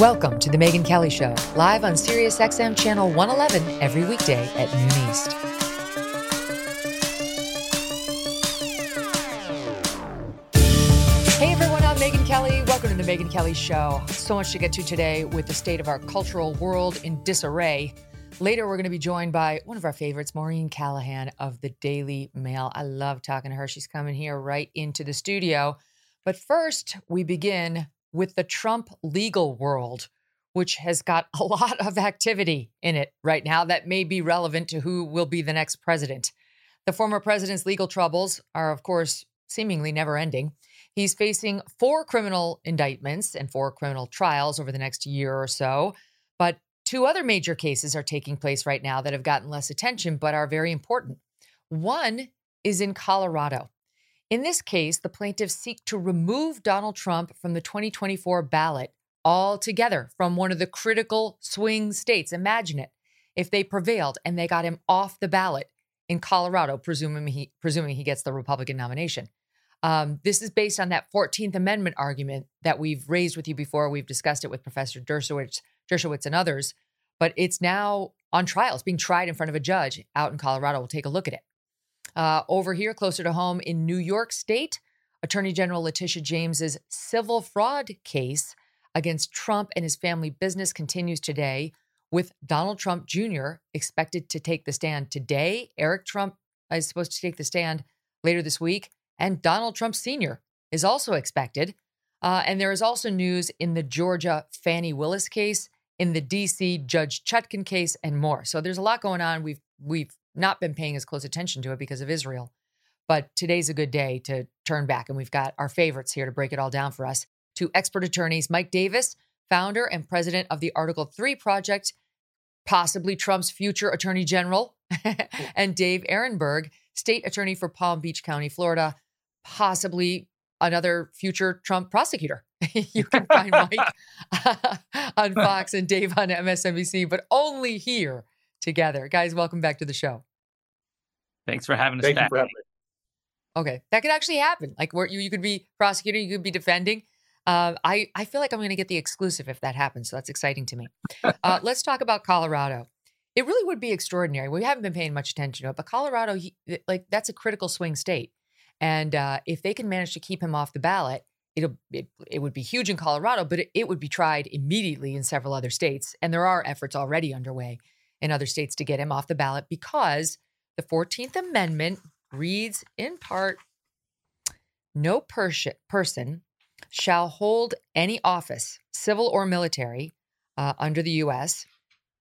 Welcome to the Megyn Kelly Show, live on SiriusXM Channel 111 every weekday at noon East. Hey everyone, I'm Megyn Kelly. Welcome to the Megyn Kelly Show. So much to get to today with the state of our cultural world in disarray. Later, we're going to be joined by one of our favorites, Maureen Callahan of the Daily Mail. I love talking to her. She's coming here right into the studio. But first, we begin with the Trump legal world, which has got a lot of activity in it right now that may be relevant to who will be the next president. The former president's legal troubles are, of course, seemingly never ending. He's facing four criminal indictments and four criminal trials over the next year or so. But Two other major cases are taking place right now that have gotten less attention but are very important. One is in Colorado. In this case, the plaintiffs seek to remove Donald Trump from the 2024 ballot altogether from one of the critical swing states. Imagine it if they prevailed and they got him off the ballot in Colorado, presuming he, presuming he gets the Republican nomination. Um, this is based on that 14th Amendment argument that we've raised with you before. We've discussed it with Professor Dershowitz Dershowitz and others. But it's now on trial. It's being tried in front of a judge out in Colorado. We'll take a look at it. Uh, over here, closer to home in New York State, Attorney General Letitia James's civil fraud case against Trump and his family business continues today, with Donald Trump Jr. expected to take the stand today. Eric Trump is supposed to take the stand later this week, and Donald Trump Sr. is also expected. Uh, and there is also news in the Georgia Fani Willis case in the DC Judge Chutkan case and more. So there's a lot going on. We've we've not been paying as close attention to it because of Israel. But today's a good day to turn back and we've got our favorites here to break it all down for us. Two expert attorneys, Mike Davis, founder and president of the Article 3 project, possibly Trump's future attorney general, and Dave Aronberg, state attorney for Palm Beach County, Florida, possibly another future Trump prosecutor. you can find Mike on Fox and Dave on MSNBC, but only here together. Guys, welcome back to the show. Thanks for having us Thank back. you for having me. Okay, that could actually happen. Like where you, you could be prosecuting, you could be defending. Uh, I I feel like I'm going to get the exclusive if that happens. So that's exciting to me. Uh, let's talk about Colorado. It really would be extraordinary. We haven't been paying much attention to it, but Colorado, he, like that's a critical swing state, and uh, if they can manage to keep him off the ballot, it'll it, it would be huge in Colorado, but it, it would be tried immediately in several other states. And there are efforts already underway in other states to get him off the ballot because the 14th Amendment reads in part no pers- person shall hold any office, civil or military, uh, under the U.S.,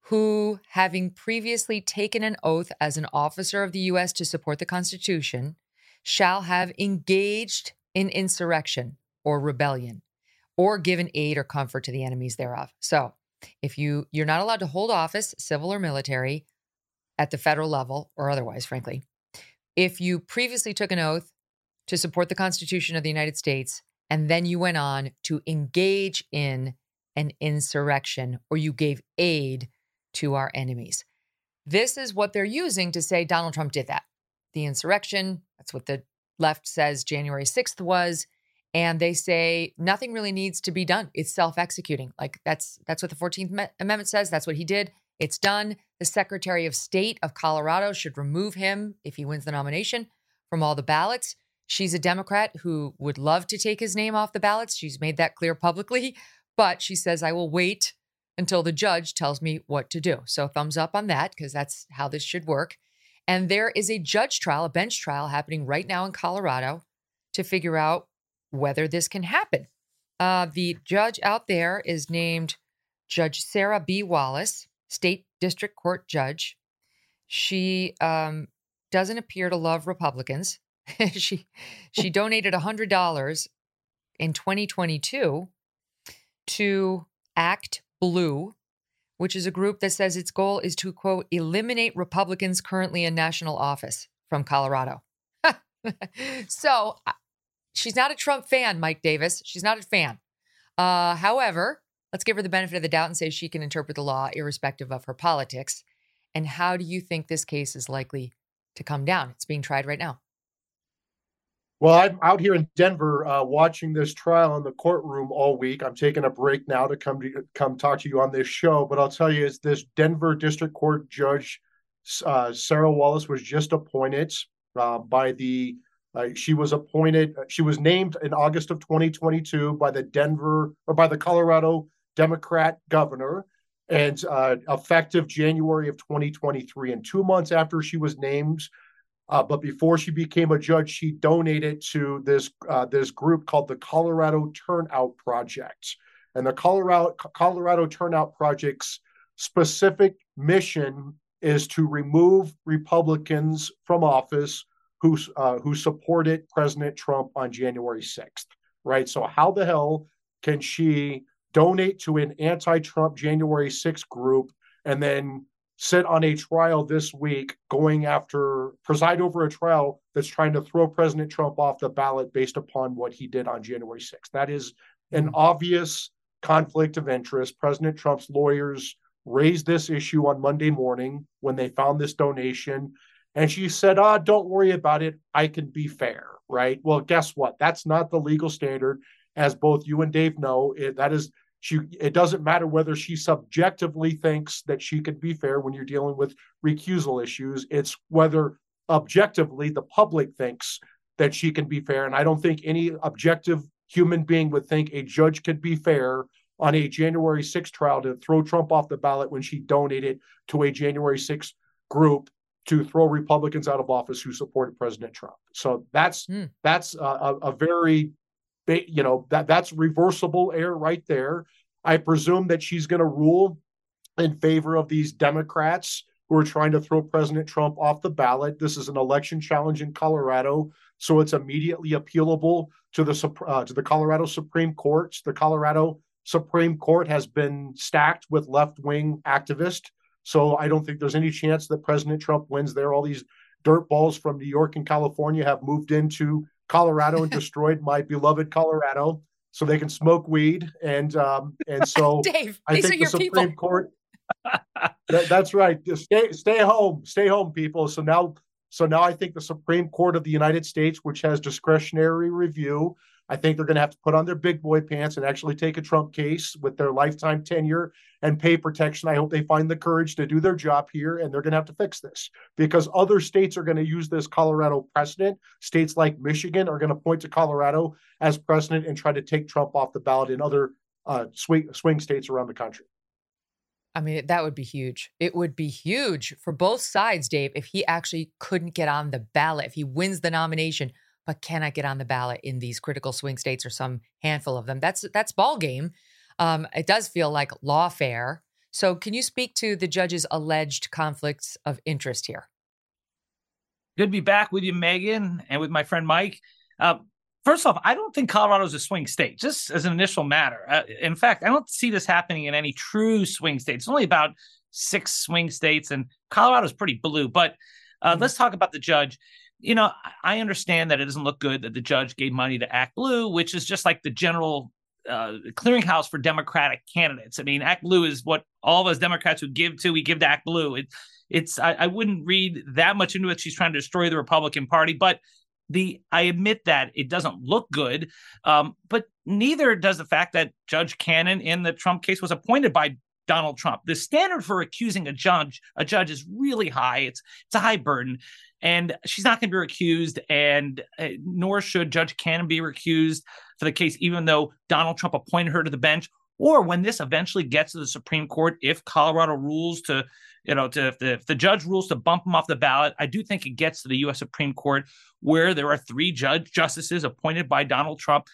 who, having previously taken an oath as an officer of the U.S. to support the Constitution, shall have engaged in insurrection or rebellion or given aid or comfort to the enemies thereof. So, if you you're not allowed to hold office, civil or military, at the federal level or otherwise, frankly, if you previously took an oath to support the Constitution of the United States and then you went on to engage in an insurrection or you gave aid to our enemies. This is what they're using to say Donald Trump did that. The insurrection, that's what the left says January 6th was and they say nothing really needs to be done. It's self-executing. Like that's that's what the 14th amendment says. That's what he did. It's done the secretary of state of colorado should remove him if he wins the nomination from all the ballots she's a democrat who would love to take his name off the ballots she's made that clear publicly but she says i will wait until the judge tells me what to do so thumbs up on that because that's how this should work and there is a judge trial a bench trial happening right now in colorado to figure out whether this can happen. Uh, the judge out there is named Judge Sarah B. Wallace, state district court judge. She um, doesn't appear to love Republicans. she she donated hundred dollars in 2022 to Act Blue, which is a group that says its goal is to quote eliminate Republicans currently in national office from Colorado. so she's not a Trump fan, Mike Davis. She's not a fan. Uh, however, let's give her the benefit of the doubt and say she can interpret the law irrespective of her politics. And how do you think this case is likely to come down? It's being tried right now. Well, I'm out here in Denver uh, watching this trial in the courtroom all week. I'm taking a break now to come to come talk to you on this show. But I'll tell you, is this Denver District Court Judge uh, Sarah Wallace was just appointed uh, by the. Uh, she was appointed. She was named in August of 2022 by the Denver or by the Colorado Democrat governor, and uh, effective January of 2023. And two months after she was named, uh, but before she became a judge, she donated to this uh, this group called the Colorado Turnout Project. And the Colorado Colorado Turnout Project's specific mission is to remove Republicans from office who uh, who supported President Trump on January 6th. Right. So how the hell can she donate to an anti-Trump January 6th group and then sit on a trial this week going after preside over a trial that's trying to throw President Trump off the ballot based upon what he did on January 6th. That is an mm-hmm. obvious conflict of interest. President Trump's lawyers raised this issue on Monday morning when they found this donation. And she said, Ah, don't worry about it. I can be fair, right? Well, guess what? That's not the legal standard. As both you and Dave know, it, that is she it doesn't matter whether she subjectively thinks that she could be fair when you're dealing with recusal issues. It's whether objectively the public thinks that she can be fair. And i don't think any objective human being would think a judge could be fair on a january 6th trial to throw trump off the ballot when she donated to a january 6th group to throw republicans out of office who supported president trump. So that's mm. that's a, a very you know that that's reversible error right there. I presume that she's going to rule in favor of these Democrats who are trying to throw President Trump off the ballot. This is an election challenge in Colorado, so it's immediately appealable to the uh, to the Colorado Supreme Court. The Colorado Supreme Court has been stacked with left wing activists, so I don't think there's any chance that President Trump wins there. All these dirt balls from New York and California have moved into Colorado and destroyed my beloved Colorado so they can smoke weed. And um, and so Dave, I think the Supreme people. Court. that, that's right. Just stay stay home, stay home, people. So now so now I think the Supreme Court of the United States, which has discretionary review, I think they're going to have to put on their big boy pants and actually take a Trump case with their lifetime tenure and pay protection. I hope they find the courage to do their job here and they're going to have to fix this because other states are going to use this Colorado precedent. States like Michigan are going to point to Colorado as precedent and try to take Trump off the ballot in other uh, swing, swing states around the country. I mean, that would be huge. It would be huge for both sides, Dave, if he actually couldn't get on the ballot, if he wins the nomination but cannot get on the ballot in these critical swing states or some handful of them. That's that's ball game. Um, it does feel like lawfare. So, can you speak to the judge's alleged conflicts of interest here? Good to be back with you, Megyn, and with my friend Mike. Uh, first off, I don't think Colorado's a swing state, just as an initial matter. Uh, in fact, I don't see this happening in any true swing states. It's only about six swing states, and Colorado's pretty blue. But uh, mm-hmm. let's talk about the judge you know, I understand that it doesn't look good that the judge gave money to Act Blue, which is just like the general uh, clearinghouse for Democratic candidates. I mean, Act Blue is what all of us Democrats would give to. We give to Act Blue. It, it's I, I wouldn't read that much into it. She's trying to destroy the Republican Party, but the I admit that it doesn't look good. Um, but neither does the fact that Judge Cannon in the Trump case was appointed by Donald Trump. The standard for accusing a judge a judge is really high. It's it's a high burden and she's not going to be recused, and uh, nor should Judge Cannon be recused for the case, even though Donald Trump appointed her to the bench. Or when this eventually gets to the Supreme Court, if Colorado rules to, you know, to if the, if the judge rules to bump him off the ballot, I do think it gets to the U.S. Supreme Court where there are three judge justices appointed by Donald Trump,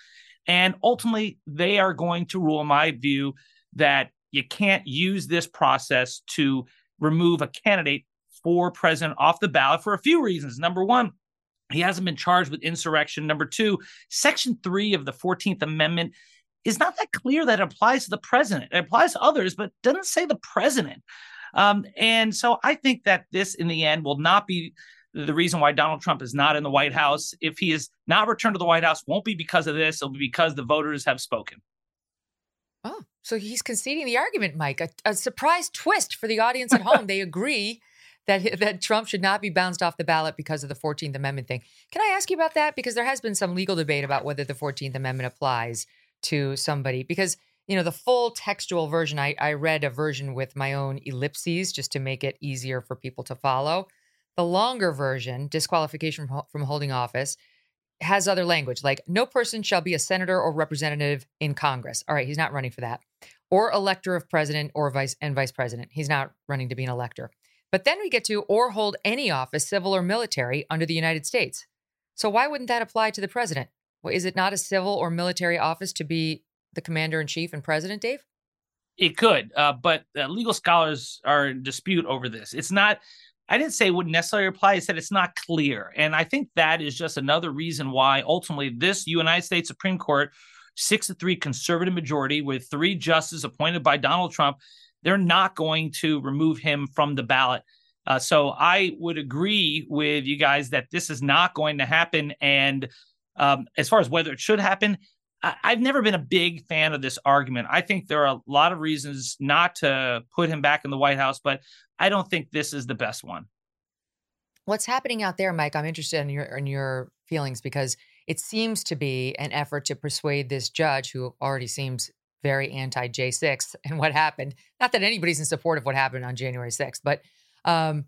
and ultimately they are going to rule, in my view, that you can't use this process to remove a candidate for president off the ballot for a few reasons. Number one, he hasn't been charged with insurrection. Number two, Section 3 of the 14th Amendment is not that clear that it applies to the president. It applies to others, but doesn't say the president. Um, and so I think that this, in the end, will not be the reason why Donald Trump is not in the White House. If he is not returned to the White House, won't be because of this. It'll be because the voters have spoken. Oh, so he's conceding the argument, Mike. A, a surprise twist for the audience at home. they agree that that Trump should not be bounced off the ballot because of the 14th Amendment thing. Can I ask you about that? Because there has been some legal debate about whether the 14th Amendment applies to somebody. Because you know the full textual version, I, I read a version with my own ellipses just to make it easier for people to follow. The longer version, disqualification from, from holding office, has other language like no person shall be a senator or representative in Congress. All right, he's not running for that. Or elector of president or vice and vice president. He's not running to be an elector. But then we get to or hold any office, civil or military, under the United States. So why wouldn't that apply to the president? Well, is it not a civil or military office to be the commander in chief and president, Dave? It could, uh, but uh, legal scholars are in dispute over this. It's not. I didn't say it wouldn't necessarily apply. I said it's not clear, and I think that is just another reason why ultimately this United States Supreme Court, six to three conservative majority with three justices appointed by Donald Trump, they're not going to remove him from the ballot. Uh, so I would agree with you guys that this is not going to happen. And um, as far as whether it should happen, I- I've never been a big fan of this argument. I think there are a lot of reasons not to put him back in the White House, but I don't think this is the best one. What's happening out there, Mike? I'm interested in your in your feelings because it seems to be an effort to persuade this judge who already seems very anti J6 and what happened. Not that anybody's in support of what happened on January 6th, but um,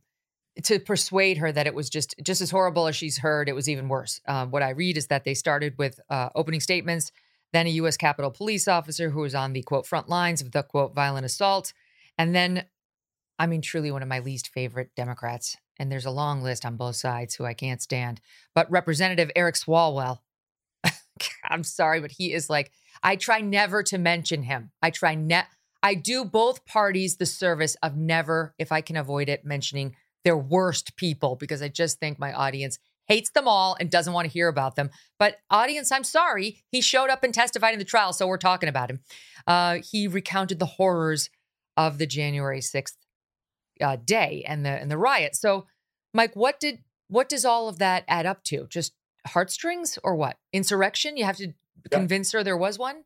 to persuade her that it was just just as horrible as she's heard, it was even worse. Um, what I read is that they started with uh, opening statements, then a U.S. Capitol police officer who was on the quote front lines of the quote violent assault, and then, I mean, truly one of my least favorite Democrats. And there's a long list on both sides who I can't stand. But Representative Eric Swalwell, I'm sorry, but he is like I try never to mention him. I try net. I do both parties the service of never, if I can avoid it, mentioning their worst people because I just think my audience hates them all and doesn't want to hear about them. But audience, I'm sorry, he showed up and testified in the trial, so we're talking about him. Uh, he recounted the horrors of the January 6th uh, day and the and the riot. So, Mike, what did what does all of that add up to? Just heartstrings or what? Insurrection? You have to Yeah. convince her there was one?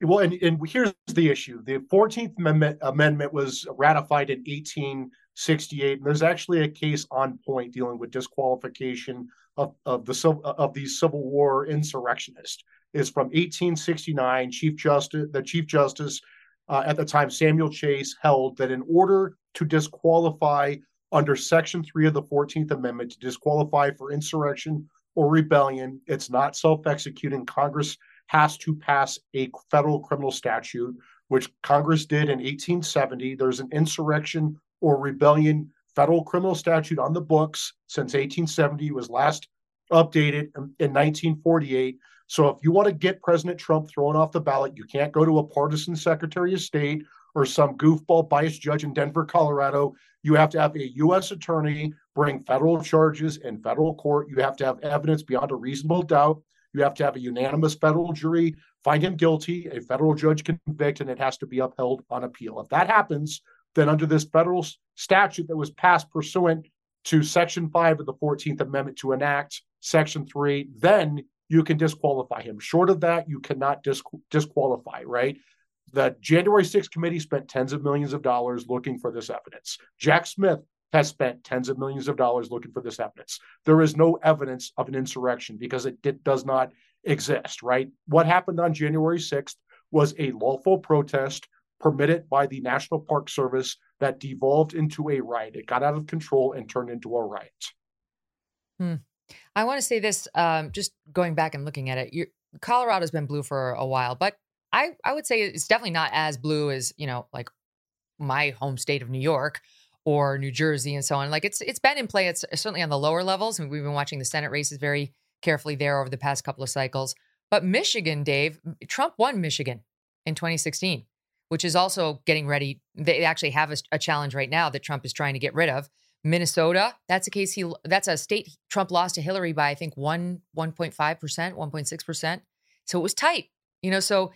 Well, and, and here's the issue. The 14th Amendment, amendment was ratified in 1868. And there's actually a case on point dealing with disqualification of, of the of these Civil War insurrectionists. Is from 1869. Chief Justice, the Chief Justice uh, at the time, Samuel Chase, held that in order to disqualify under Section 3 of the 14th Amendment, to disqualify for insurrection or rebellion, it's not self executing. Congress has to pass a federal criminal statute, which Congress did in 1870. There's an insurrection or rebellion federal criminal statute on the books since 1870. It was last updated in, in 1948. So if you want to get President Trump thrown off the ballot, you can't go to a partisan Secretary of State or some goofball biased judge in Denver, Colorado. You have to have a U.S. attorney bring federal charges in federal court. You have to have evidence beyond a reasonable doubt. You have to have a unanimous federal jury find him guilty, a federal judge convict, and it has to be upheld on appeal. If that happens, then under this federal statute that was passed pursuant to Section 5 of the 14th Amendment to enact Section 3, then you can disqualify him. Short of that, you cannot dis- disqualify, right? The January 6th committee spent tens of millions of dollars looking for this evidence. Jack Smith has spent tens of millions of dollars looking for this evidence. There is no evidence of an insurrection because it did, does not exist, right? What happened on January 6th was a lawful protest permitted by the National Park Service that devolved into a riot. It got out of control and turned into a riot. Hmm. I want to say this, um, just going back and looking at it. Colorado's been blue for a while, but I, I would say it's definitely not as blue as you know, like my home state of New York or New Jersey and so on. Like it's it's been in play. It's certainly on the lower levels. and we've been watching the Senate races very carefully there over the past couple of cycles. But Michigan, Dave, Trump won Michigan in 2016, which is also getting ready. They actually have a, a challenge right now that Trump is trying to get rid of. Minnesota, that's a case he that's a state Trump lost to Hillary by I think 1 1.5%, 1.6%. So it was tight. You know, so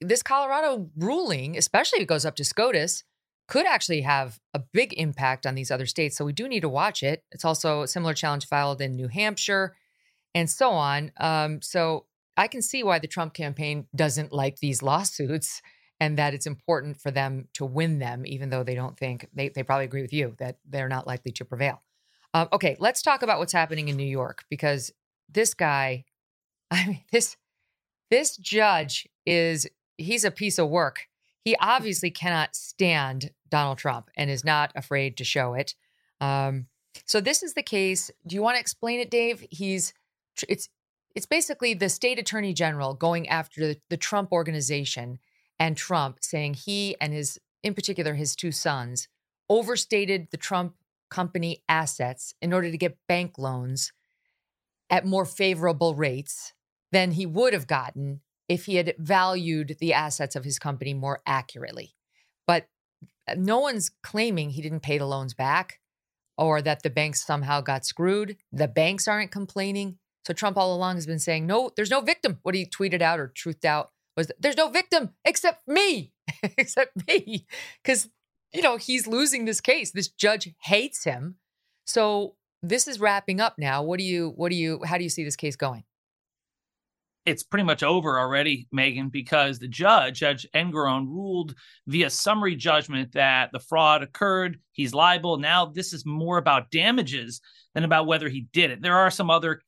this Colorado ruling, especially if it goes up to SCOTUS, could actually have a big impact on these other states. So we do need to watch it. It's also a similar challenge filed in New Hampshire and so on. Um, so I can see why the Trump campaign doesn't like these lawsuits and that it's important for them to win them, even though they don't think they, they probably agree with you that they're not likely to prevail. Um, okay, let's talk about what's happening in New York because this guy, I mean, this this judge is he's a piece of work. He obviously cannot stand Donald Trump and is not afraid to show it. Um, so this is the case. Do you want to explain it, Dave? He's it's it's basically the state attorney general going after the, the Trump organization and Trump saying he and his, in particular, his two sons, overstated the Trump company assets in order to get bank loans at more favorable rates than he would have gotten if he had valued the assets of his company more accurately. But uh, no one's claiming he didn't pay the loans back or that the banks somehow got screwed. The banks aren't complaining. So Trump all along has been saying, no, there's no victim. What he tweeted out or truthed out was there's no victim except me, except me, because you know he's losing this case. This judge hates him. So this is wrapping up now. What do you? What do you? How do you see this case going? It's pretty much over already, Megyn, because the judge, Judge Engoron, ruled via summary judgment that the fraud occurred. He's liable. Now this is more about damages than about whether he did it. There are some other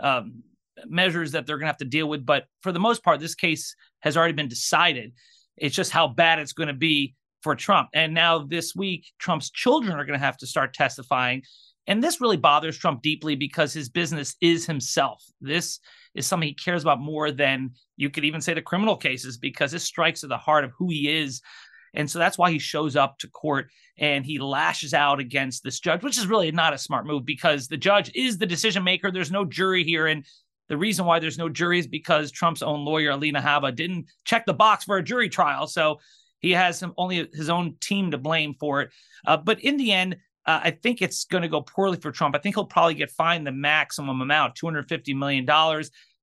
um, measures that they're going to have to deal with. But for the most part, this case has already been decided. It's just how bad it's going to be for Trump. And now this week, Trump's children are going to have to start testifying. And this really bothers Trump deeply because his business is himself. This is something he cares about more than you could even say the criminal cases because it strikes at the heart of who he is. And so that's why he shows up to court and he lashes out against this judge, which is really not a smart move because the judge is the decision maker. There's no jury here. And the reason why there's no jury is because Trump's own lawyer, Alina Habba, didn't check the box for a jury trial. So he has some, only his own team to blame for it. Uh, but in the end, uh, I think it's going to go poorly for Trump. I think he'll probably get fined the maximum amount, $250 million.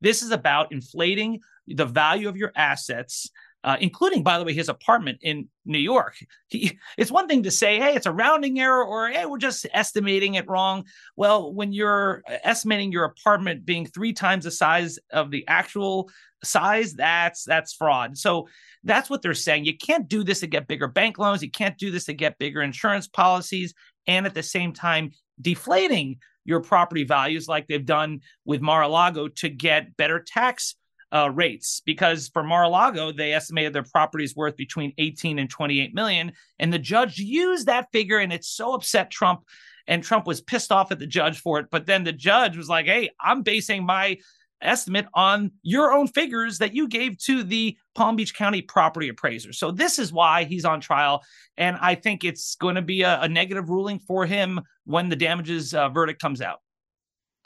This is about inflating the value of your assets uh, including, by the way, his apartment in New York. He, it's one thing to say, hey, it's a rounding error, or hey, we're just estimating it wrong. Well, when you're estimating your apartment being three times the size of the actual size, that's that's fraud. So that's what they're saying. You can't do this to get bigger bank loans. You can't do this to get bigger insurance policies, and at the same time, deflating your property values like they've done with Mar-a-Lago to get better tax uh, rates because for Mar-a-Lago, they estimated their properties worth between 18 and 28 million. And the judge used that figure and it so upset Trump. And Trump was pissed off at the judge for it. But then the judge was like, hey, I'm basing my estimate on your own figures that you gave to the Palm Beach County property appraiser. So this is why he's on trial. And I think it's going to be a, a negative ruling for him when the damages uh, verdict comes out.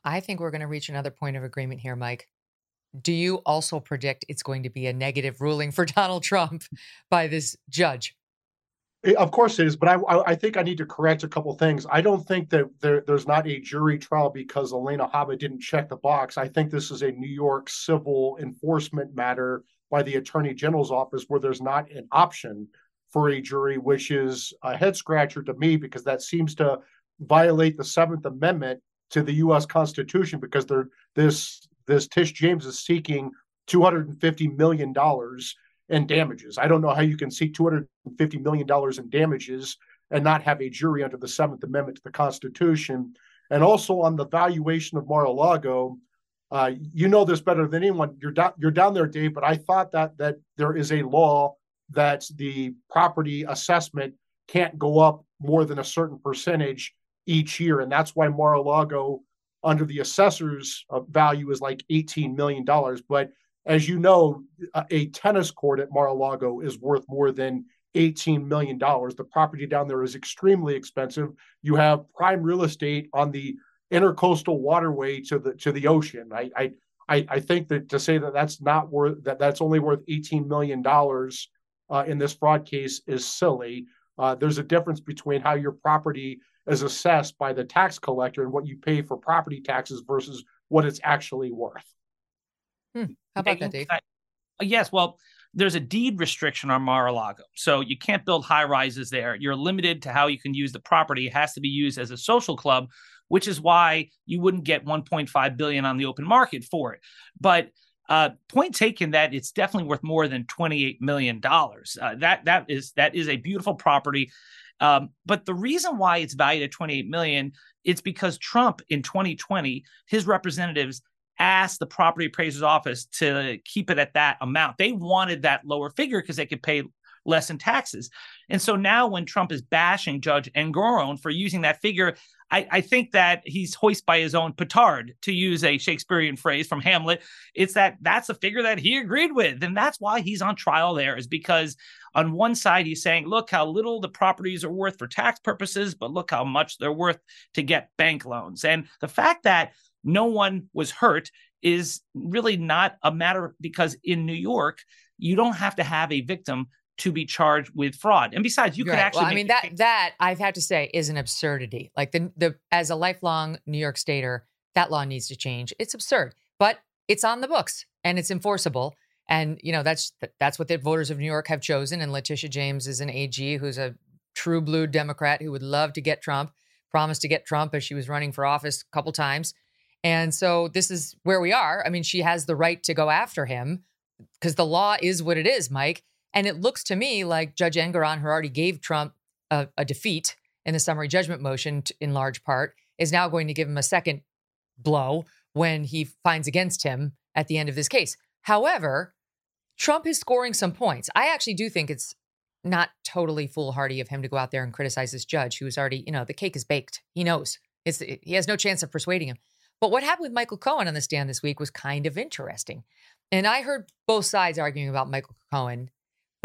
I think we're going to reach another point of agreement here, Mike. Do you also predict it's going to be a negative ruling for Donald Trump by this judge? Eh, of course it is, but I, I think I need to correct a couple things. I don't think that there, there's not a jury trial because Alina Habba didn't check the box. I think this is a New York civil enforcement matter by the Attorney General's office where there's not an option for a jury, which is a head scratcher to me because that seems to violate the Seventh Amendment to the U.S. Constitution because there this this Tish James is seeking $250 million in damages. I don't know how you can seek $250 million in damages and not have a jury under the Seventh Amendment to the Constitution. And also on the valuation of Mar-a-Lago, uh, you know this better than anyone. You're down, you're down there, Dave. But I thought that that there is a law that the property assessment can't go up more than a certain percentage each year, and that's why Mar-a-Lago under the assessor's uh, value is like $18 million. But as you know, a tennis court at Mar-a-Lago is worth more than $18 million. The property down there is extremely expensive. You have prime real estate on the intercoastal waterway to the to the ocean. I I I think that to say that that's not worth that that's only worth 18 million dollars uh, in this fraud case is silly. Uh, there's a difference between how your property is assessed by the tax collector and what you pay for property taxes versus what it's actually worth. Hmm. How about that, Dave? I, yes. Well, there's a deed restriction on Mar-a-Lago, so you can't build high rises there. You're limited to how you can use the property. It has to be used as a social club, which is why you wouldn't get 1.5 billion on the open market for it. But Uh, point taken that it's definitely worth more than $28 million. Uh, that that is that is a beautiful property. Um, but the reason why it's valued at 28 million, it's because Trump in 2020, his representatives asked the property appraiser's office to keep it at that amount. They wanted that lower figure because they could pay less in taxes. And so now when Trump is bashing Judge Engoron for using that figure, I, I, think that he's hoist by his own petard, to use a Shakespearean phrase from Hamlet. It's that that's a figure that he agreed with. And that's why he's on trial there, is because on one side, he's saying, look how little the properties are worth for tax purposes, but look how much they're worth to get bank loans. And the fact that no one was hurt is really not a matter because in New York, you don't have to have a victim to be charged with fraud. And besides, you You're could right. actually. Well, I mean that case. that I've had to say is an absurdity. Like the the as a lifelong New York Stater, that law needs to change. It's absurd, but it's on the books and it's enforceable. And you know that's that's what the voters of New York have chosen. And Letitia James is an AG who's a true blue Democrat who would love to get Trump. Promised to get Trump as she was running for office a couple times. And so this is where we are. I mean, she has the right to go after him because the law is what it is, Mike. And it looks to me like Judge Engoron, who already gave Trump a, a defeat in the summary judgment motion, t- in large part, is now going to give him a second blow when he finds against him at the end of this case. However, Trump is scoring some points. I actually do think it's not totally foolhardy of him to go out there and criticize this judge who's already, you know, the cake is baked. He knows. It's, he has no chance of persuading him. But what happened with Michael Cohen on the stand this week was kind of interesting. And I heard both sides arguing about Michael Cohen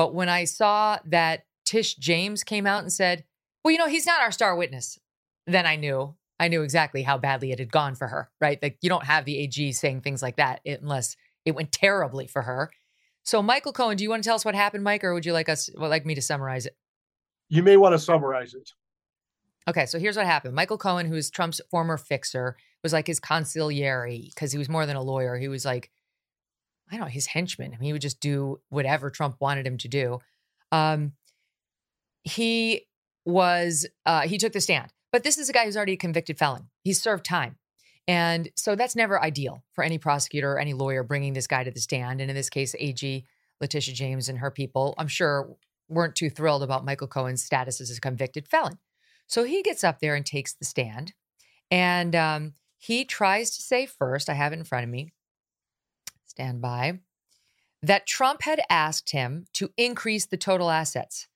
but when I saw that Tish James came out and said, well, you know, he's not our star witness, then I knew. I knew exactly how badly it had gone for her, right? Like you don't have the AG saying things like that unless it went terribly for her. So, Michael Cohen, do you want to tell us what happened, Mike, or would you like us, well, like me to summarize it? You may want to summarize it. Okay, so here's what happened. Michael Cohen, who is Trump's former fixer, was like his consigliere because he was more than a lawyer. He was like I don't know, his henchman. I mean, he would just do whatever Trump wanted him to do. Um, he was, uh, he took the stand. But this is a guy who's already a convicted felon. He's served time. And so that's never ideal for any prosecutor or any lawyer bringing this guy to the stand. And in this case, AG Letitia James and her people, I'm sure, weren't too thrilled about Michael Cohen's status as a convicted felon. So he gets up there and takes the stand. And um, he tries to say first, I have it in front of me, stand by, that Trump had asked him to increase the total assets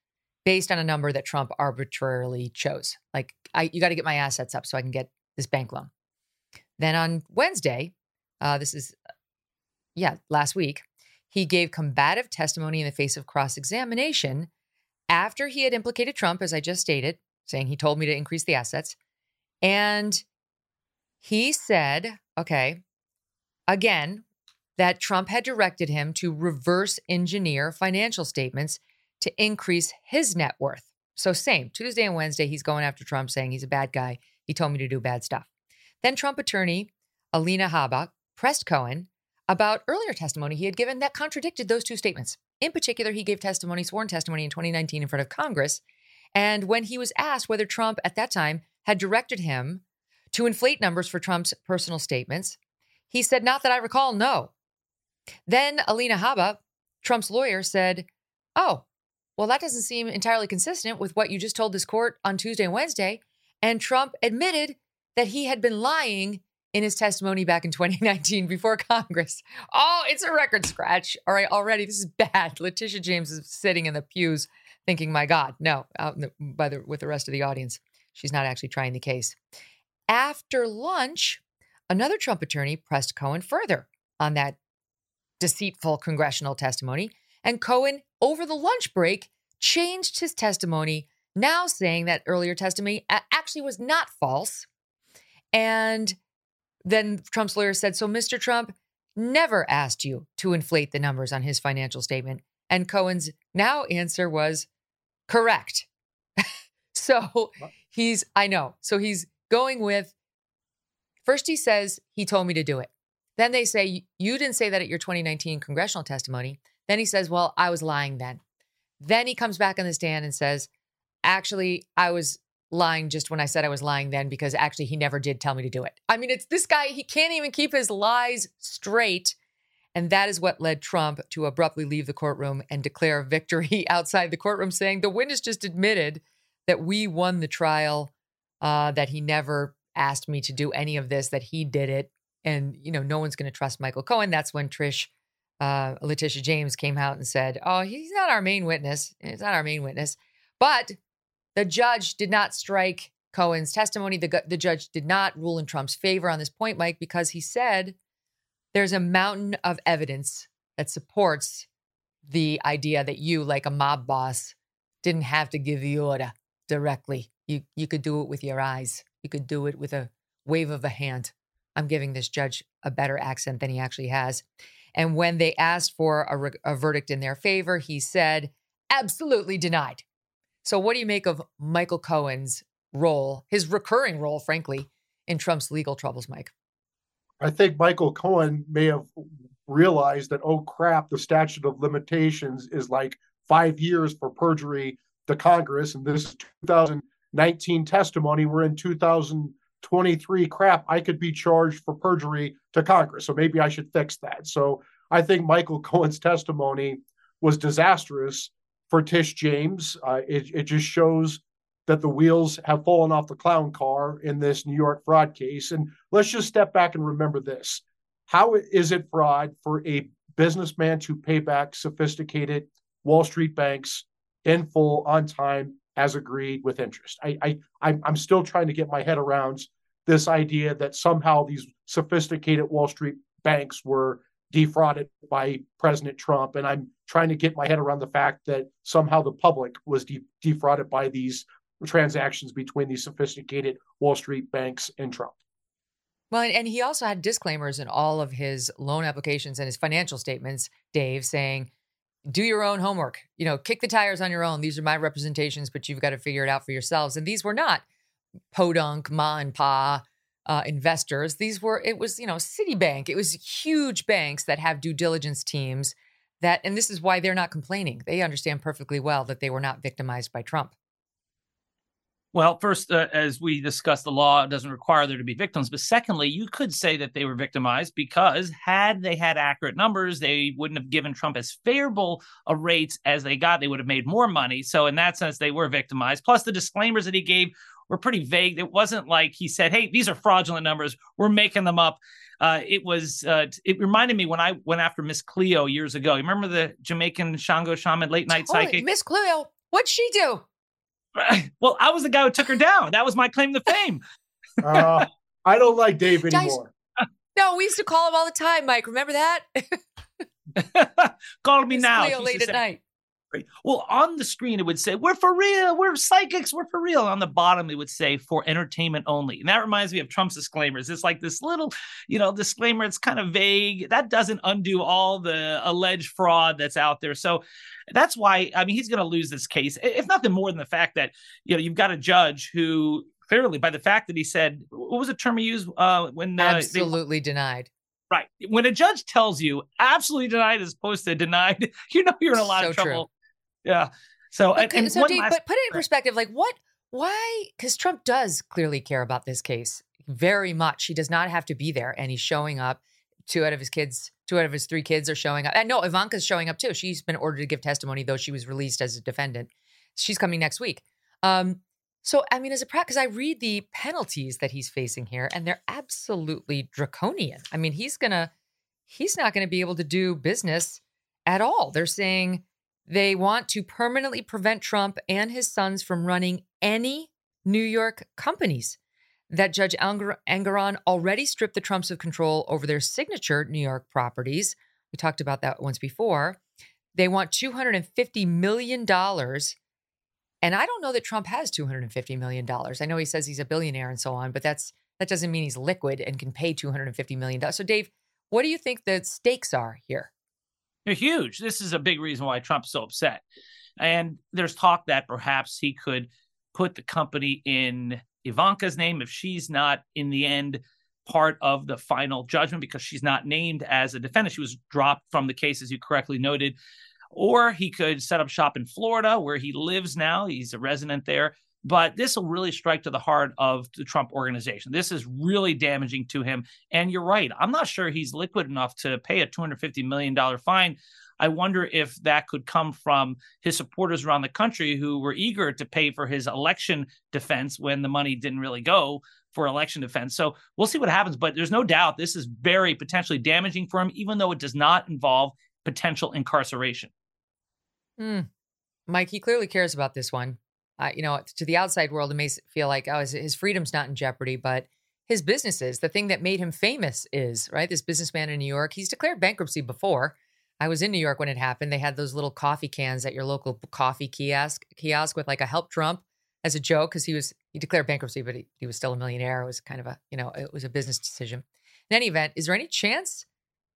based on a number that Trump arbitrarily chose. Like, I, you got to get my assets up so I can get this bank loan. Then on Wednesday, uh, this is, yeah, last week, he gave combative testimony in the face of cross examination after he had implicated Trump, as I just stated, saying he told me to increase the assets. And he said, okay, again, that Trump had directed him to reverse engineer financial statements to increase his net worth. So, same Tuesday and Wednesday, he's going after Trump saying he's a bad guy. He told me to do bad stuff. Then Trump attorney Alina Habba pressed Cohen about earlier testimony he had given that contradicted those two statements. In particular, he gave testimony, sworn testimony in 2019 in front of Congress. And when he was asked whether Trump at that time had directed him to inflate numbers for Trump's personal statements, he said, Not that I recall, no. Then Alina Habba, Trump's lawyer, said, Oh, well, that doesn't seem entirely consistent with what you just told this court on Tuesday and Wednesday. And Trump admitted that he had been lying in his testimony back in 2019 before Congress. Oh, it's a record scratch. All right, already this is bad. Letitia James is sitting in the pews thinking, "My God, no!" The, by the with the rest of the audience, she's not actually trying the case. After lunch, another Trump attorney pressed Cohen further on that deceitful congressional testimony. And Cohen, over the lunch break, changed his testimony, now saying that earlier testimony actually was not false. And then Trump's lawyer said, So Mr. Trump never asked you to inflate the numbers on his financial statement. And Cohen's now answer was correct. so he's, I know. So he's going with first he says he told me to do it. Then they say, You didn't say that at your 2019 congressional testimony. Then he says, Well, I was lying then. Then he comes back on the stand and says, Actually, I was lying just when I said I was lying then because actually he never did tell me to do it. I mean, it's this guy, he can't even keep his lies straight. And that is what led Trump to abruptly leave the courtroom and declare victory outside the courtroom, saying the witness just admitted that we won the trial, uh, that he never asked me to do any of this, that he did it. And, you know, no one's going to trust Michael Cohen. That's when Trish, uh, Letitia James came out and said, oh, he's not our main witness. He's not our main witness. But the judge did not strike Cohen's testimony. The, the judge did not rule in Trump's favor on this point, Mike, because he said there's a mountain of evidence that supports the idea that you, like a mob boss, didn't have to give the order directly. You you could do it with your eyes. You could do it with a wave of a hand. I'm giving this judge a better accent than he actually has. And when they asked for a, re- a verdict in their favor, he said, absolutely denied. So, what do you make of Michael Cohen's role, his recurring role, frankly, in Trump's legal troubles, Mike? I think Michael Cohen may have realized that, oh crap, the statute of limitations is like five years for perjury to Congress. And this is 2019 testimony. We're in 2023. Crap, I could be charged for perjury to Congress. So maybe I should fix that. So I think Michael Cohen's testimony was disastrous for Tish James. Uh, it, it just shows that the wheels have fallen off the clown car in this New York fraud case. And let's just step back and remember this. How is it fraud for a businessman to pay back sophisticated Wall Street banks in full on time as agreed with interest? I, I I'm still trying to get my head around this idea that somehow these sophisticated Wall Street banks were defrauded by President Trump. And I'm trying to get my head around the fact that somehow the public was de- defrauded by these transactions between these sophisticated Wall Street banks and Trump. Well, and he also had disclaimers in all of his loan applications and his financial statements, Dave, saying, do your own homework. You know, kick the tires on your own. These are my representations, but you've got to figure it out for yourselves. And these were not podunk, ma and pa uh, investors. These were, it was, you know, Citibank. It was huge banks that have due diligence teams that, and this is why they're not complaining. They understand perfectly well that they were not victimized by Trump. Well, first, uh, as we discussed, the law doesn't require there to be victims. But secondly, you could say that they were victimized because had they had accurate numbers, they wouldn't have given Trump as favorable a rates as they got. They would have made more money. So, in that sense, they were victimized. Plus, the disclaimers that he gave were pretty vague. It wasn't like he said, "Hey, these are fraudulent numbers. We're making them up." Uh, it was. Uh, it reminded me when I went after Miss Cleo years ago. You remember the Jamaican Shango shaman, late night psychic? Miss Cleo, what'd she do? well, I was the guy who took her down. That was my claim to fame. uh, I don't like Dave anymore. No, we used to call him all the time, Mike. Remember that? call me now. Late at night. Well, on the screen, it would say, We're for real. We're psychics. We're for real. On the bottom, it would say, For entertainment only. And that reminds me of Trump's disclaimers. It's like this little, you know, disclaimer. It's kind of vague. That doesn't undo all the alleged fraud that's out there. So that's why, I mean, he's going to lose this case, if nothing more than the fact that, you know, you've got a judge who clearly, by the fact that he said, what was the term he used uh, when uh, absolutely they, denied? Right. When a judge tells you absolutely denied as opposed to denied, you know you're in a lot so of trouble. True. Yeah. So, but, and, and so Dave, last, but put it in perspective, like what, why? Because Trump does clearly care about this case very much. He does not have to be there, and he's showing up. Two out of his kids, two out of his three kids are showing up. And no, Ivanka's showing up too. She's been ordered to give testimony, though she was released as a defendant. She's coming next week. Um, so, I mean, as a practice, I read the penalties that he's facing here, and they're absolutely draconian. I mean, he's gonna, he's not gonna be able to do business at all. They're saying they want to permanently prevent Trump and his sons from running any New York companies. That Judge Engoron already stripped the Trumps of control over their signature New York properties. We talked about that once before. They want $250 million. And I don't know that Trump has $250 million. I know he says he's a billionaire and so on, but that's that doesn't mean he's liquid and can pay $250 million. So, Dave, what do you think the stakes are here? They're huge. This is a big reason why Trump's so upset. And there's talk that perhaps he could put the company in Ivanka's name if she's not in the end part of the final judgment because she's not named as a defendant. She was dropped from the case, as you correctly noted. Or he could set up shop in Florida where he lives now. He's a resident there. But this will really strike to the heart of the Trump organization. This is really damaging to him. And you're right. I'm not sure he's liquid enough to pay a $250 million fine. I wonder if that could come from his supporters around the country who were eager to pay for his election defense when the money didn't really go for election defense. So we'll see what happens. But there's no doubt this is very potentially damaging for him, even though it does not involve potential incarceration. Mm. Mike, he clearly cares about this one uh, you know, to the outside world, it may feel like oh, his, freedom's not in jeopardy, but his businesses, the thing that made him famous is right. This businessman in New York, he's declared bankruptcy before. I was in New York when it happened. They had those little coffee cans at your local coffee kiosk kiosk with like a help Trump as a joke because he was he declared bankruptcy, but he, he was still a millionaire. It was kind of a you know it was a business decision. In any event, is there any chance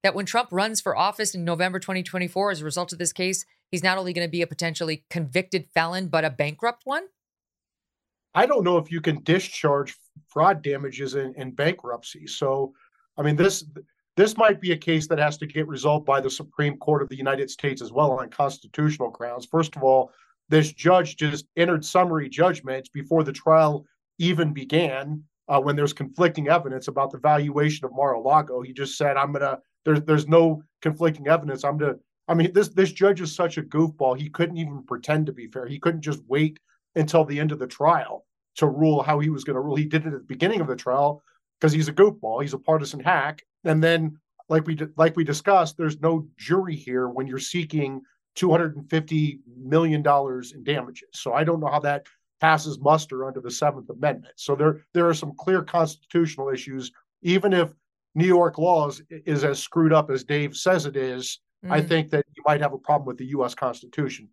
that when Trump runs for office in November 2024 as a result of this case, he's not only going to be a potentially convicted felon, but a bankrupt one? I don't know if you can discharge fraud damages in, in bankruptcy. So, I mean, this this might be a case that has to get resolved by the Supreme Court of the United States as well on constitutional grounds. First of all, this judge just entered summary judgments before the trial even began. Uh, when there's conflicting evidence about the valuation of Mar-a-Lago, he just said, "I'm gonna." There's there's no conflicting evidence. I'm gonna I mean, this this judge is such a goofball. He couldn't even pretend to be fair. He couldn't just wait until the end of the trial to rule how he was going to rule. He did it at the beginning of the trial because he's a goofball. He's a partisan hack. And then, like we like we discussed, there's no jury here when you're seeking 250 million dollars in damages. So I don't know how that passes muster under the Seventh Amendment. So there there are some clear constitutional issues, even if New York laws is as screwed up as Dave says it is mm. I think that you might have a problem with the U.S. Constitution.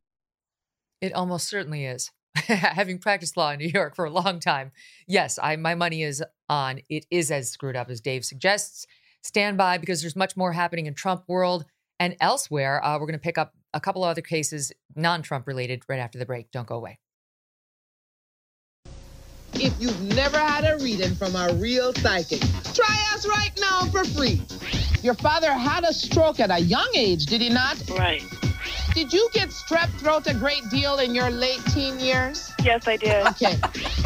It almost certainly is. Having practiced law in New York for a long time, yes, I my money is on it is as screwed up as Dave suggests. Stand by because there's much more happening in Trump world and elsewhere. Uh, we're going to pick up a couple of other cases, non-Trump related, right after the break. Don't go away. If you've never had a reading from a real psychic, try us right now for free. Your father had a stroke at a young age, did he not? Right. Did you get strep throat a great deal in your late teen years? Yes, I did. Okay.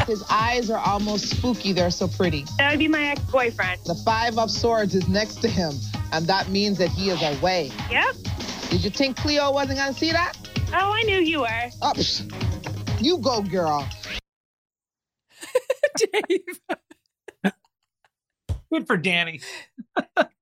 His eyes are almost spooky. They're so pretty. That would be my ex boyfriend. The Five of Swords is next to him, and that means that he is away. Yep. Did you think Cleo wasn't going to see that? Oh, I knew you were. Oh, you go, girl. Dave. Good for Danny.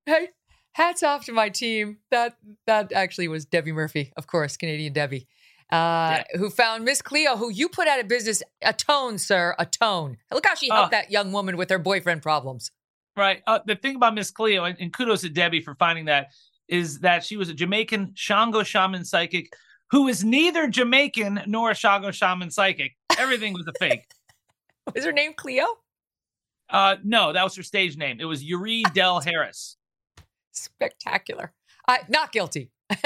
hey, hats off to my team. That that actually was Debbie Murphy, of course, Canadian Debbie, uh, yeah. who found Miss Cleo, who you put out of business. Atone, sir, atone. Look how she helped uh, that young woman with her boyfriend problems. Right. Uh, the thing about Miss Cleo, and, and kudos to Debbie for finding that, is that she was a Jamaican Shango shaman psychic who is neither Jamaican nor a Shango shaman psychic. Everything was a fake. was her name Cleo? Uh, no, that was her stage name. It was Youree Dell Harris. Spectacular. I not guilty.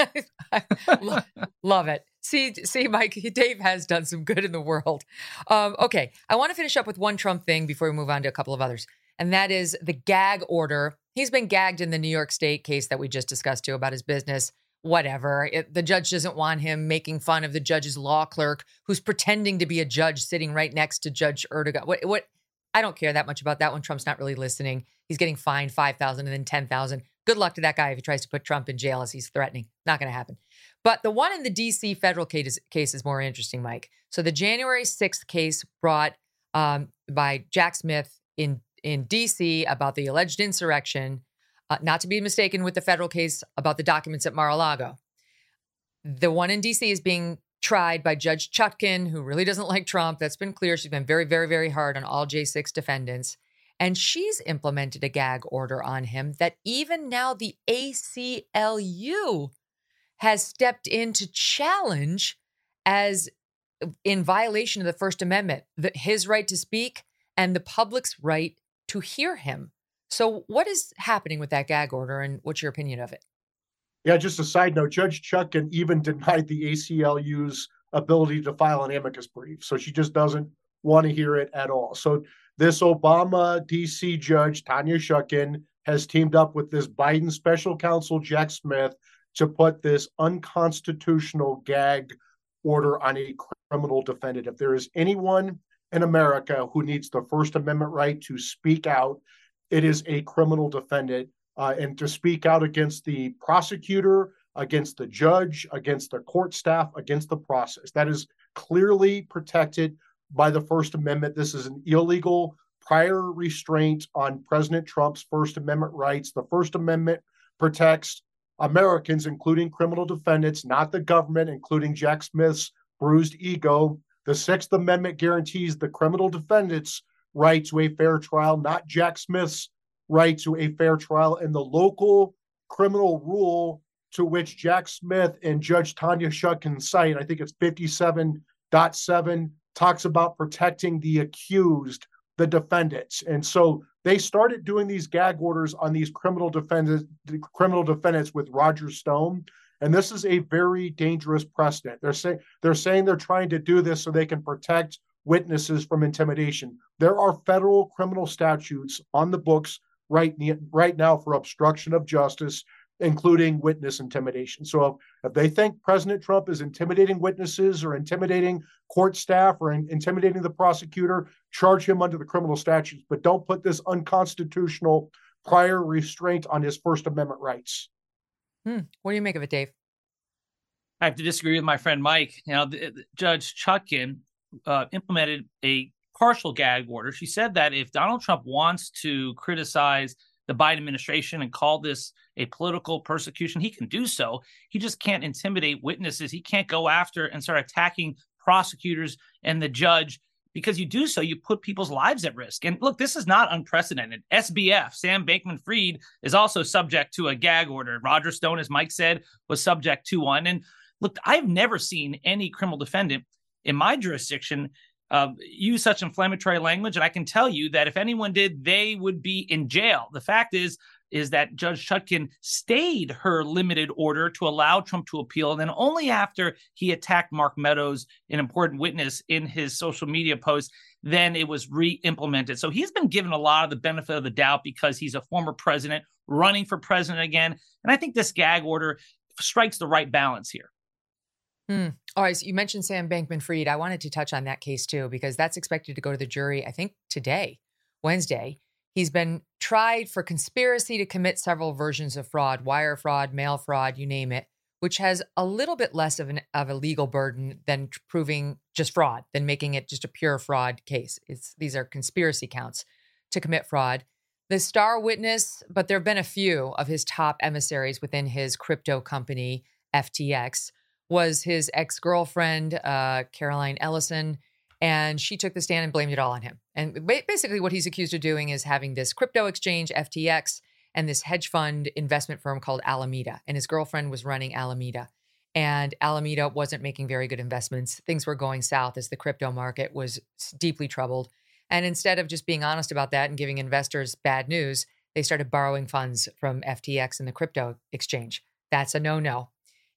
love, love, it. See, see, Mike, Dave has done some good in the world. Um, okay, I want to finish up with one Trump thing before we move on to a couple of others, and that is the gag order. He's been gagged in the New York State case that we just discussed too about his business. Whatever. It, the judge doesn't want him making fun of the judge's law clerk who's pretending to be a judge sitting right next to Judge Engoron. What? What? I don't care that much about that one. Trump's not really listening. He's getting fined five thousand and then ten thousand. Good luck to that guy if he tries to put Trump in jail as he's threatening. Not going to happen. But the one in the DC federal case, case is more interesting, Mike. So the January 6th case brought um, by Jack Smith in, in DC about the alleged insurrection, uh, not to be mistaken with the federal case about the documents at Mar a Lago. The one in DC is being tried by Judge Chutkan, who really doesn't like Trump. That's been clear. She's been very, very, very hard on all J6 defendants. And she's implemented a gag order on him that even now the ACLU has stepped in to challenge as uh, in violation of the First Amendment, the, his right to speak and the public's right to hear him. So, what is happening with that gag order, and what's your opinion of it? Yeah, just a side note Judge Chutkan even denied the ACLU's ability to file an amicus brief. So, she just doesn't want to hear it at all. So, this Obama DC judge, Tanya Chutkan, has teamed up with this Biden special counsel, Jack Smith, to put this unconstitutional gag order on a criminal defendant. If there is anyone in America who needs the First Amendment right to speak out, it is a criminal defendant. Uh, and to speak out against the prosecutor, against the judge, against the court staff, against the process. That is clearly protected by the First Amendment. This is an illegal prior restraint on President Trump's First Amendment rights. The First Amendment protects Americans, including criminal defendants, not the government, including Jack Smith's bruised ego. The Sixth Amendment guarantees the criminal defendants' right to a fair trial, not Jack Smith's right to a fair trial. And the local criminal rule to which Jack Smith and Judge Tanya Chutkan cite, I think it's 57.7, talks about protecting the accused, the defendants. And so they started doing these gag orders on these criminal defendants, criminal defendants with Roger Stone. And this is a very dangerous precedent. They're saying they're saying they're trying to do this so they can protect witnesses from intimidation. There are federal criminal statutes on the books right, right now for obstruction of justice including witness intimidation. So if, if, they think President Trump is intimidating witnesses or intimidating court staff or in, intimidating the prosecutor, charge him under the criminal statutes, but don't put this unconstitutional prior restraint on his First Amendment rights. Hmm. What do you make of it, Dave? I have to disagree with my friend Mike. Now, the, the, Judge Chutkan uh, implemented a partial gag order. She said that if Donald Trump wants to criticize the Biden administration and call this a political persecution, he can do so. He just can't intimidate witnesses. He can't go after and start attacking prosecutors and the judge because you do so, you put people's lives at risk. And look, this is not unprecedented. SBF, Sam Bankman Fried, is also subject to a gag order. Roger Stone, as Mike said, was subject to one. And look, I've never seen any criminal defendant in my jurisdiction uh, use such inflammatory language. And I can tell you that if anyone did, they would be in jail. The fact is, is that Judge Chutkan stayed her limited order to allow Trump to appeal. And then only after he attacked Mark Meadows, an important witness in his social media post, then it was re implemented. So he's been given a lot of the benefit of the doubt because he's a former president running for president again. And I think this gag order strikes the right balance here. Hmm. All right. So you mentioned Sam Bankman Fried. I wanted to touch on that case too, because that's expected to go to the jury, I think today, Wednesday. He's been tried for conspiracy to commit several versions of fraud, wire fraud, mail fraud, you name it, which has a little bit less of an of a legal burden than proving just fraud, than making it just a pure fraud case. It's these are conspiracy counts to commit fraud. The star witness, but there have been a few of his top emissaries within his crypto company, FTX was his ex girlfriend, uh, Caroline Ellison, and she took the stand and blamed it all on him. And basically, what he's accused of doing is having this crypto exchange, FTX, and this hedge fund investment firm called Alameda. And his girlfriend was running Alameda. And Alameda wasn't making very good investments. Things were going south as the crypto market was deeply troubled. And instead of just being honest about that and giving investors bad news, they started borrowing funds from FTX and the crypto exchange. That's a no no.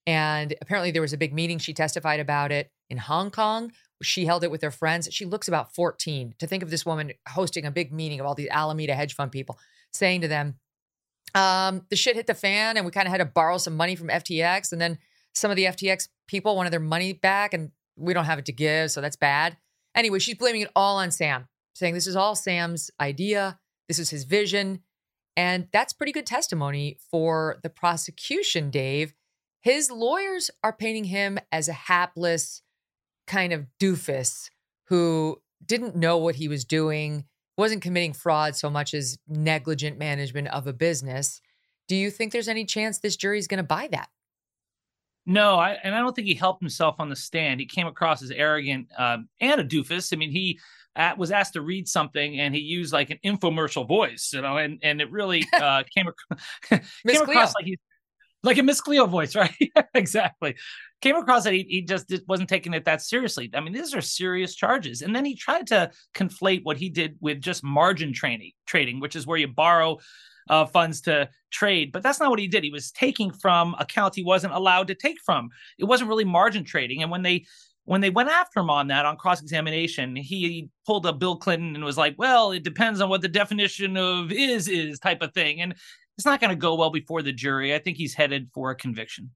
And apparently, there was a big meeting. She testified about it in Hong Kong. She held it with her friends. She looks about 14. To think of this woman hosting a big meeting of all these Alameda hedge fund people, saying to them, um, the shit hit the fan and we kind of had to borrow some money from FTX. And then some of the FTX people wanted their money back and we don't have it to give. So that's bad. Anyway, she's blaming it all on Sam, saying this is all Sam's idea. This is his vision. And that's pretty good testimony for the prosecution, Dave, his lawyers are painting him as a hapless kind of doofus who didn't know what he was doing, wasn't committing fraud so much as negligent management of a business. Do you think there's any chance this jury is going to buy that? No, I, and I don't think he helped himself on the stand. He came across as arrogant um, and a doofus. I mean, he at, was asked to read something and he used like an infomercial voice, you know, and and it really uh, came, ac- came across like he's like a Miss Cleo voice, right? exactly. Came across that he, he just wasn't taking it that seriously. I mean, these are serious charges. And then he tried to conflate what he did with just margin trading, trading, which is where you borrow uh, funds to trade. But that's not what he did. He was taking from accounts he wasn't allowed to take from. It wasn't really margin trading. And when they when they went after him on that on cross examination, he pulled a Bill Clinton and was like, "Well, it depends on what the definition of is is type of thing." And it's not going to go well before the jury. I think he's headed for a conviction.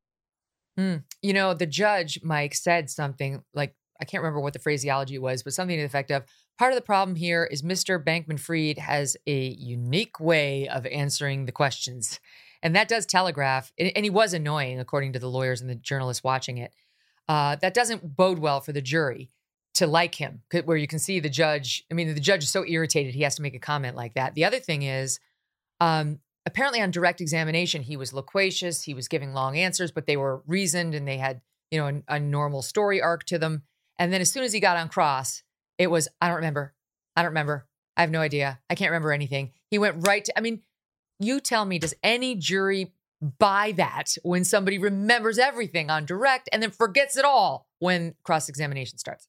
Mm. You know, the judge, Mike, said something like, I can't remember what the phraseology was, but something to the effect of part of the problem here is Mr. Bankman Fried has a unique way of answering the questions. And that does telegraph, and he was annoying, according to the lawyers and the journalists watching it. Uh, that doesn't bode well for the jury to like him, where you can see the judge. I mean, the judge is so irritated he has to make a comment like that. The other thing is, um, apparently on direct examination, he was loquacious. He was giving long answers, but they were reasoned and they had, you know, a, a normal story arc to them. And then as soon as he got on cross, it was, I don't remember. I don't remember. I have no idea. I can't remember anything. He went right to, I mean, you tell me, does any jury buy that when somebody remembers everything on direct and then forgets it all when cross examination starts?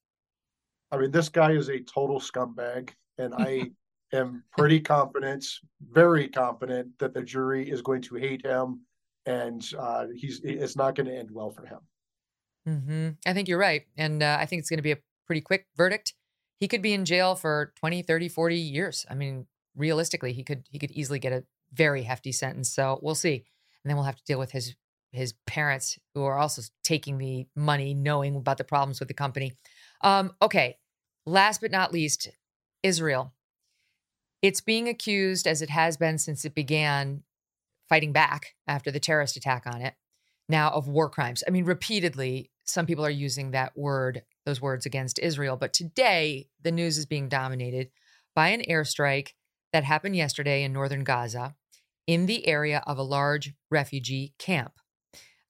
I mean, this guy is a total scumbag, and I am pretty confident, very confident, that the jury is going to hate him, and uh, he's it's not going to end well for him. Mm-hmm. I think you're right, and uh, I think it's going to be a pretty quick verdict. He could be in jail for 20, 30, 40 years. I mean, realistically, he could he could easily get a very hefty sentence. So we'll see, and then we'll have to deal with his his parents who are also taking the money, knowing about the problems with the company. Um, okay, Last but not least, Israel. It's being accused, as it has been since it began fighting back after the terrorist attack on it, now of war crimes. I mean, repeatedly, some people are using that word, those words against Israel. But today, the news is being dominated by an airstrike that happened yesterday in northern Gaza in the area of a large refugee camp.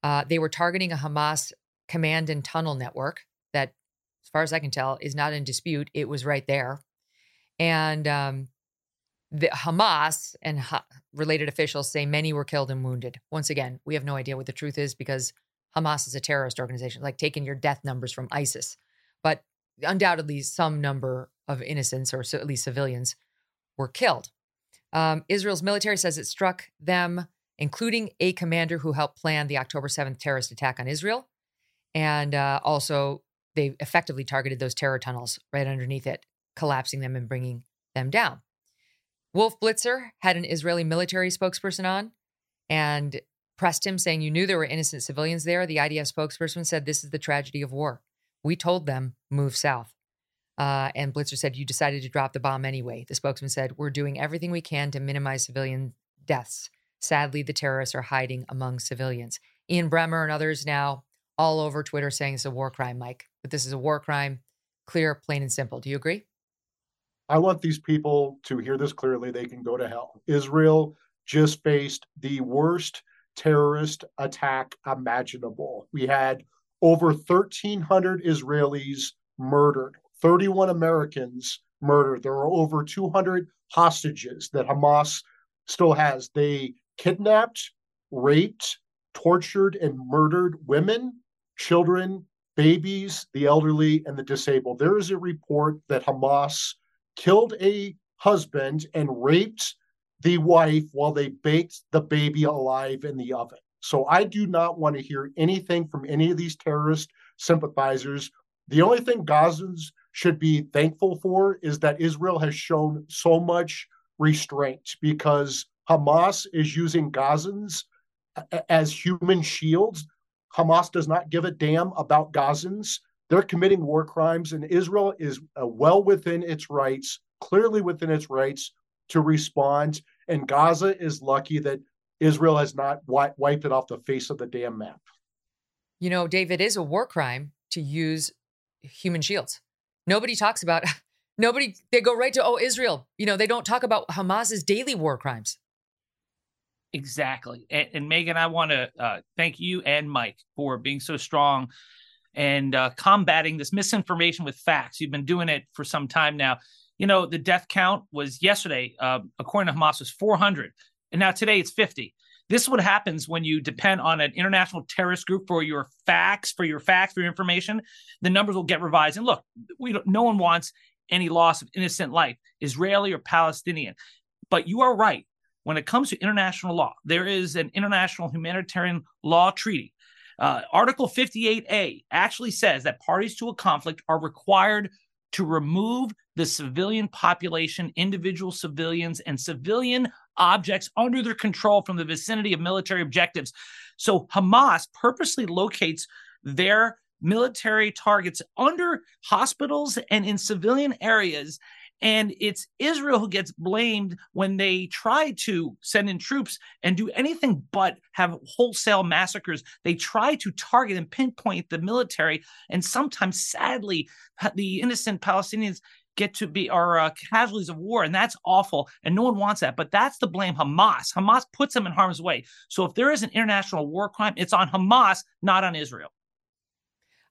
Uh, they were targeting a Hamas command and tunnel network that as far as I can tell, is not in dispute. It was right there. And um, the Hamas and ha- related officials say many were killed and wounded. Once again, we have no idea what the truth is because Hamas is a terrorist organization, like taking your death numbers from ISIS. But undoubtedly, some number of innocents, or at least civilians, were killed. Um, Israel's military says it struck them, including a commander who helped plan the October 7th terrorist attack on Israel, and uh, also they effectively targeted those terror tunnels right underneath it, collapsing them and bringing them down. Wolf Blitzer had an Israeli military spokesperson on and pressed him, saying, You knew there were innocent civilians there. The IDF spokesperson said, This is the tragedy of war. We told them, move south. Uh, and Blitzer said, You decided to drop the bomb anyway. The spokesman said, We're doing everything we can to minimize civilian deaths. Sadly, the terrorists are hiding among civilians. Ian Bremmer and others now all over Twitter saying it's a war crime, Mike, that this is a war crime, clear, plain, and simple. Do you agree? I want these people to hear this clearly. They can go to hell. Israel just faced the worst terrorist attack imaginable. We had over 1,300 Israelis murdered, 31 Americans murdered. There are over 200 hostages that Hamas still has. They kidnapped, raped, tortured, and murdered women children, babies, the elderly, and the disabled. There is a report that Hamas killed a husband and raped the wife while they baked the baby alive in the oven. So I do not want to hear anything from any of these terrorist sympathizers. The only thing Gazans should be thankful for is that Israel has shown so much restraint because Hamas is using Gazans as human shields Hamas does not give a damn about Gazans. They're committing war crimes, and Israel is uh, well within its rights, clearly within its rights to respond. And Gaza is lucky that Israel has not wi- wiped it off the face of the damn map. You know, David, is a war crime to use human shields. Nobody talks about nobody they go right to oh Israel. You know, they don't talk about Hamas's daily war crimes. Exactly. And, and Megyn, I want to uh, thank you and Mike for being so strong and uh, combating this misinformation with facts. You've been doing it for some time now. You know, the death count was yesterday, uh, according to Hamas, was 400. And now today it's 50. This is what happens when you depend on an international terrorist group for your facts, for your facts, for your information. The numbers will get revised. And look, we don't, no one wants any loss of innocent life, Israeli or Palestinian. But you are right when it comes to international law, there is an international humanitarian law treaty. Uh, Article 58A actually says that parties to a conflict are required to remove the civilian population, individual civilians, and civilian objects under their control from the vicinity of military objectives. So Hamas purposely locates their military targets under hospitals and in civilian areas. And it's Israel who gets blamed when they try to send in troops and do anything but have wholesale massacres. They try to target and pinpoint the military. And sometimes, sadly, the innocent Palestinians get to be are uh, casualties of war, and that's awful, and no one wants that. But that's the blame Hamas. Hamas puts them in harm's way. So if there is an international war crime, it's on Hamas, not on Israel.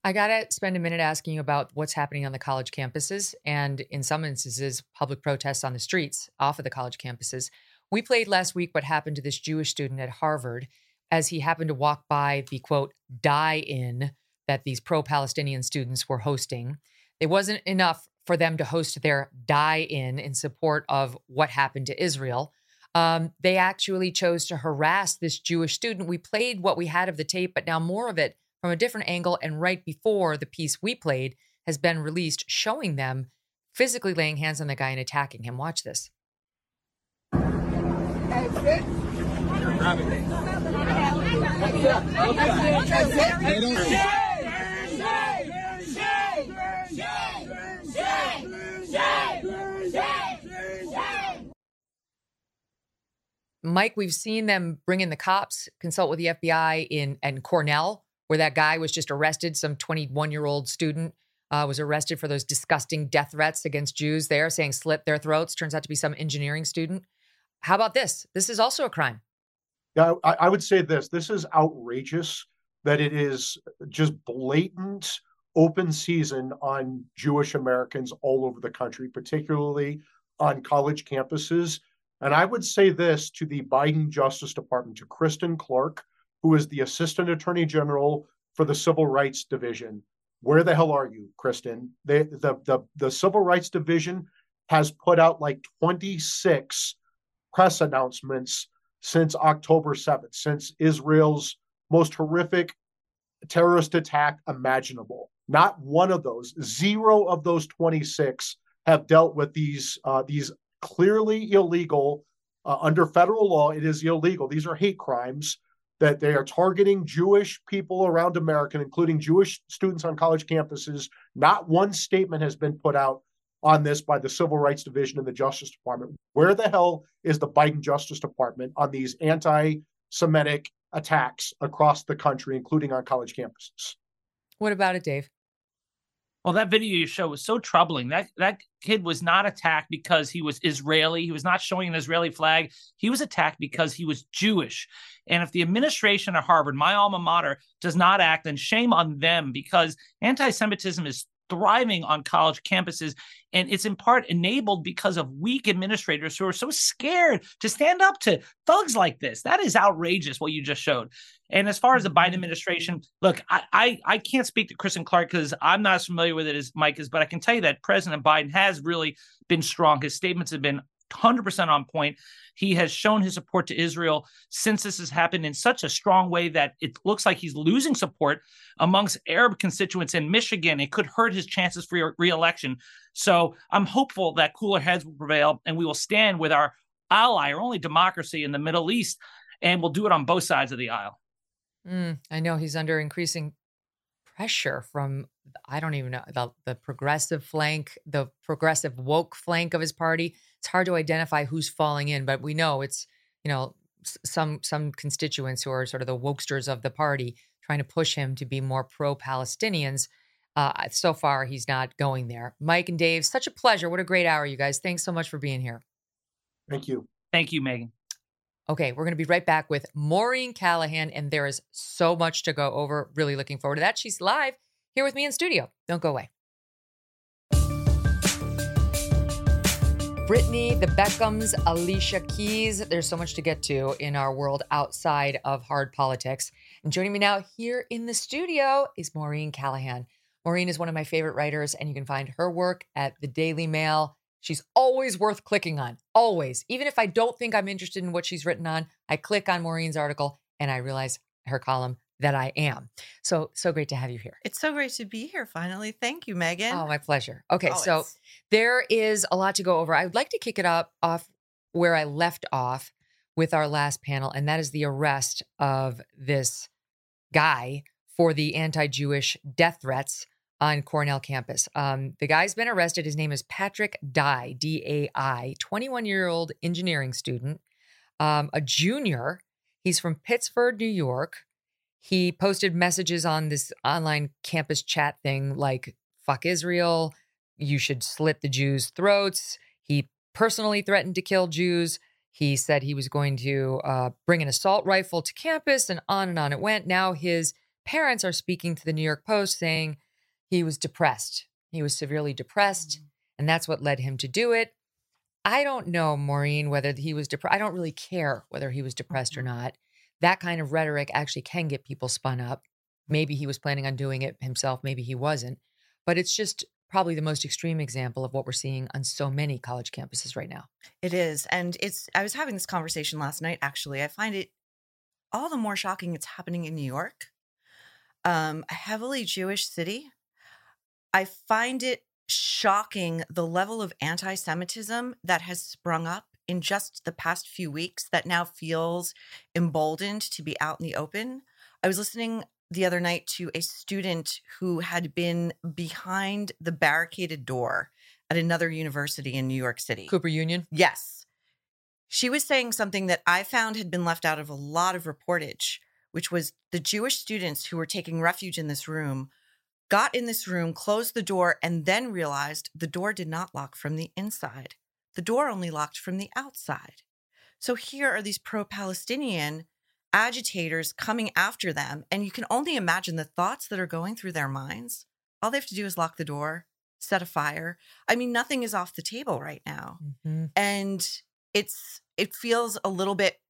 I got to spend a minute asking you about what's happening on the college campuses and, in some instances, public protests on the streets off of the college campuses. We played last week what happened to this Jewish student at Harvard as he happened to walk by the quote, die in that these pro Palestinian students were hosting. It wasn't enough for them to host their die in in support of what happened to Israel. Um, they actually chose to harass this Jewish student. We played what we had of the tape, but now more of it from a different angle and right before the piece we played has been released, showing them physically laying hands on the guy and attacking him. Watch this. Mike, we've seen them bring in the cops, consult with the FBI in and Cornell, where that guy was just arrested. Some 21 year old student uh, was arrested for those disgusting death threats against Jews there, saying slit their throats. Turns out to be some engineering student. How about this? This is also a crime. Yeah, I, I would say this. This is outrageous that it is just blatant open season on Jewish Americans all over the country, particularly on college campuses. And I would say this to the Biden Justice Department, to Kristen Clarke, who is the Assistant Attorney General for the Civil Rights Division. Where the hell are you, Kristen? The, the, the Civil Rights Division has put out like 26 press announcements since October 7th, since Israel's most horrific terrorist attack imaginable. Not one of those, zero of those 26 have dealt with these uh, these clearly illegal uh, under federal law. It is illegal. These are hate crimes that they are targeting Jewish people around America, including Jewish students on college campuses. Not one statement has been put out on this by the Civil Rights Division and the Justice Department. Where the hell is the Biden Justice Department on these anti Semitic attacks across the country, including on college campuses? What about it, Dave? Well, that video you show was so troubling. That that kid was not attacked because he was Israeli. He was not showing an Israeli flag. He was attacked because he was Jewish. And if the administration at Harvard, my alma mater, does not act, then shame on them because anti-Semitism is thriving on college campuses. And it's in part enabled because of weak administrators who are so scared to stand up to thugs like this. That is outrageous what you just showed. And as far as the Biden Mm-hmm. administration, look, I I, I can't speak to Kristen Clarke because I'm not as familiar with it as Mike is, but I can tell you that President Biden has really been strong. His statements have been 100% on point. He has shown his support to Israel since this has happened in such a strong way that it looks like he's losing support amongst Arab constituents in Michigan. It could hurt his chances for re-election. So I'm hopeful that cooler heads will prevail and we will stand with our ally, our only democracy in the Middle East, and we'll do it on both sides of the aisle. Mm, I know he's under increasing pressure from I don't even know the the progressive flank, the progressive woke flank of his party. It's hard to identify who's falling in, but we know it's you know some some constituents who are sort of the wokesters of the party trying to push him to be more pro Palestinians. Uh, so far, he's not going there. Mike and Dave, such a pleasure. What a great hour, you guys. Thanks so much for being here. Thank you. Thank you, Megyn. Okay, we're going to be right back with Maureen Callahan, and there is so much to go over. Really looking forward to that. She's live here with me in studio. Don't go away. Britney, the Beckhams, Alicia Keys. There's so much to get to in our world outside of hard politics. And joining me now here in the studio is Maureen Callahan. Maureen is one of my favorite writers, and you can find her work at the Daily Mail. She's always worth clicking on, always. Even if I don't think I'm interested in what she's written on, I click on Maureen's article and I realize her column that I am. So, so great to have you here. It's so great to be here finally. Thank you, Megyn. Oh, my pleasure. Okay, so there is a lot to go over. I would like to kick it up off where I left off with our last panel, and that is the arrest of this guy for the anti Jewish death threats on Cornell campus. Um, the guy's been arrested. His name is Patrick Dai, D A I, 21 year old engineering student, um, a junior. He's from Pittsford, New York. He posted messages on this online campus chat thing like, fuck Israel, you should slit the Jews' throats. He personally threatened to kill Jews. He said he was going to uh, bring an assault rifle to campus, and on and on it went. Now his parents are speaking to the New York Post saying he was depressed. He was severely depressed, and that's what led him to do it. I don't know, Maureen, whether he was depressed. I don't really care whether he was depressed or not. That kind of rhetoric actually can get people spun up. Maybe he was planning on doing it himself, maybe he wasn't. But it's just probably the most extreme example of what we're seeing on so many college campuses right now. It is. And it's, I was having this conversation last night, actually. I find it all the more shocking it's happening in New York, um, a heavily Jewish city. I find it shocking the level of anti Semitism that has sprung up in just the past few weeks that now feels emboldened to be out in the open. I was listening the other night to a student who had been behind the barricaded door at another university in New York City. Cooper Union? Yes. She was saying something that I found had been left out of a lot of reportage, which was the Jewish students who were taking refuge in this room got in this room, closed the door, and then realized the door did not lock from the inside. The door only locked from the outside. So here are these pro Palestinian agitators coming after them. And you can only imagine the thoughts that are going through their minds. All they have to do is lock the door, set a fire. I mean, nothing is off the table right now. Mm-hmm. And it's, it feels a little bit,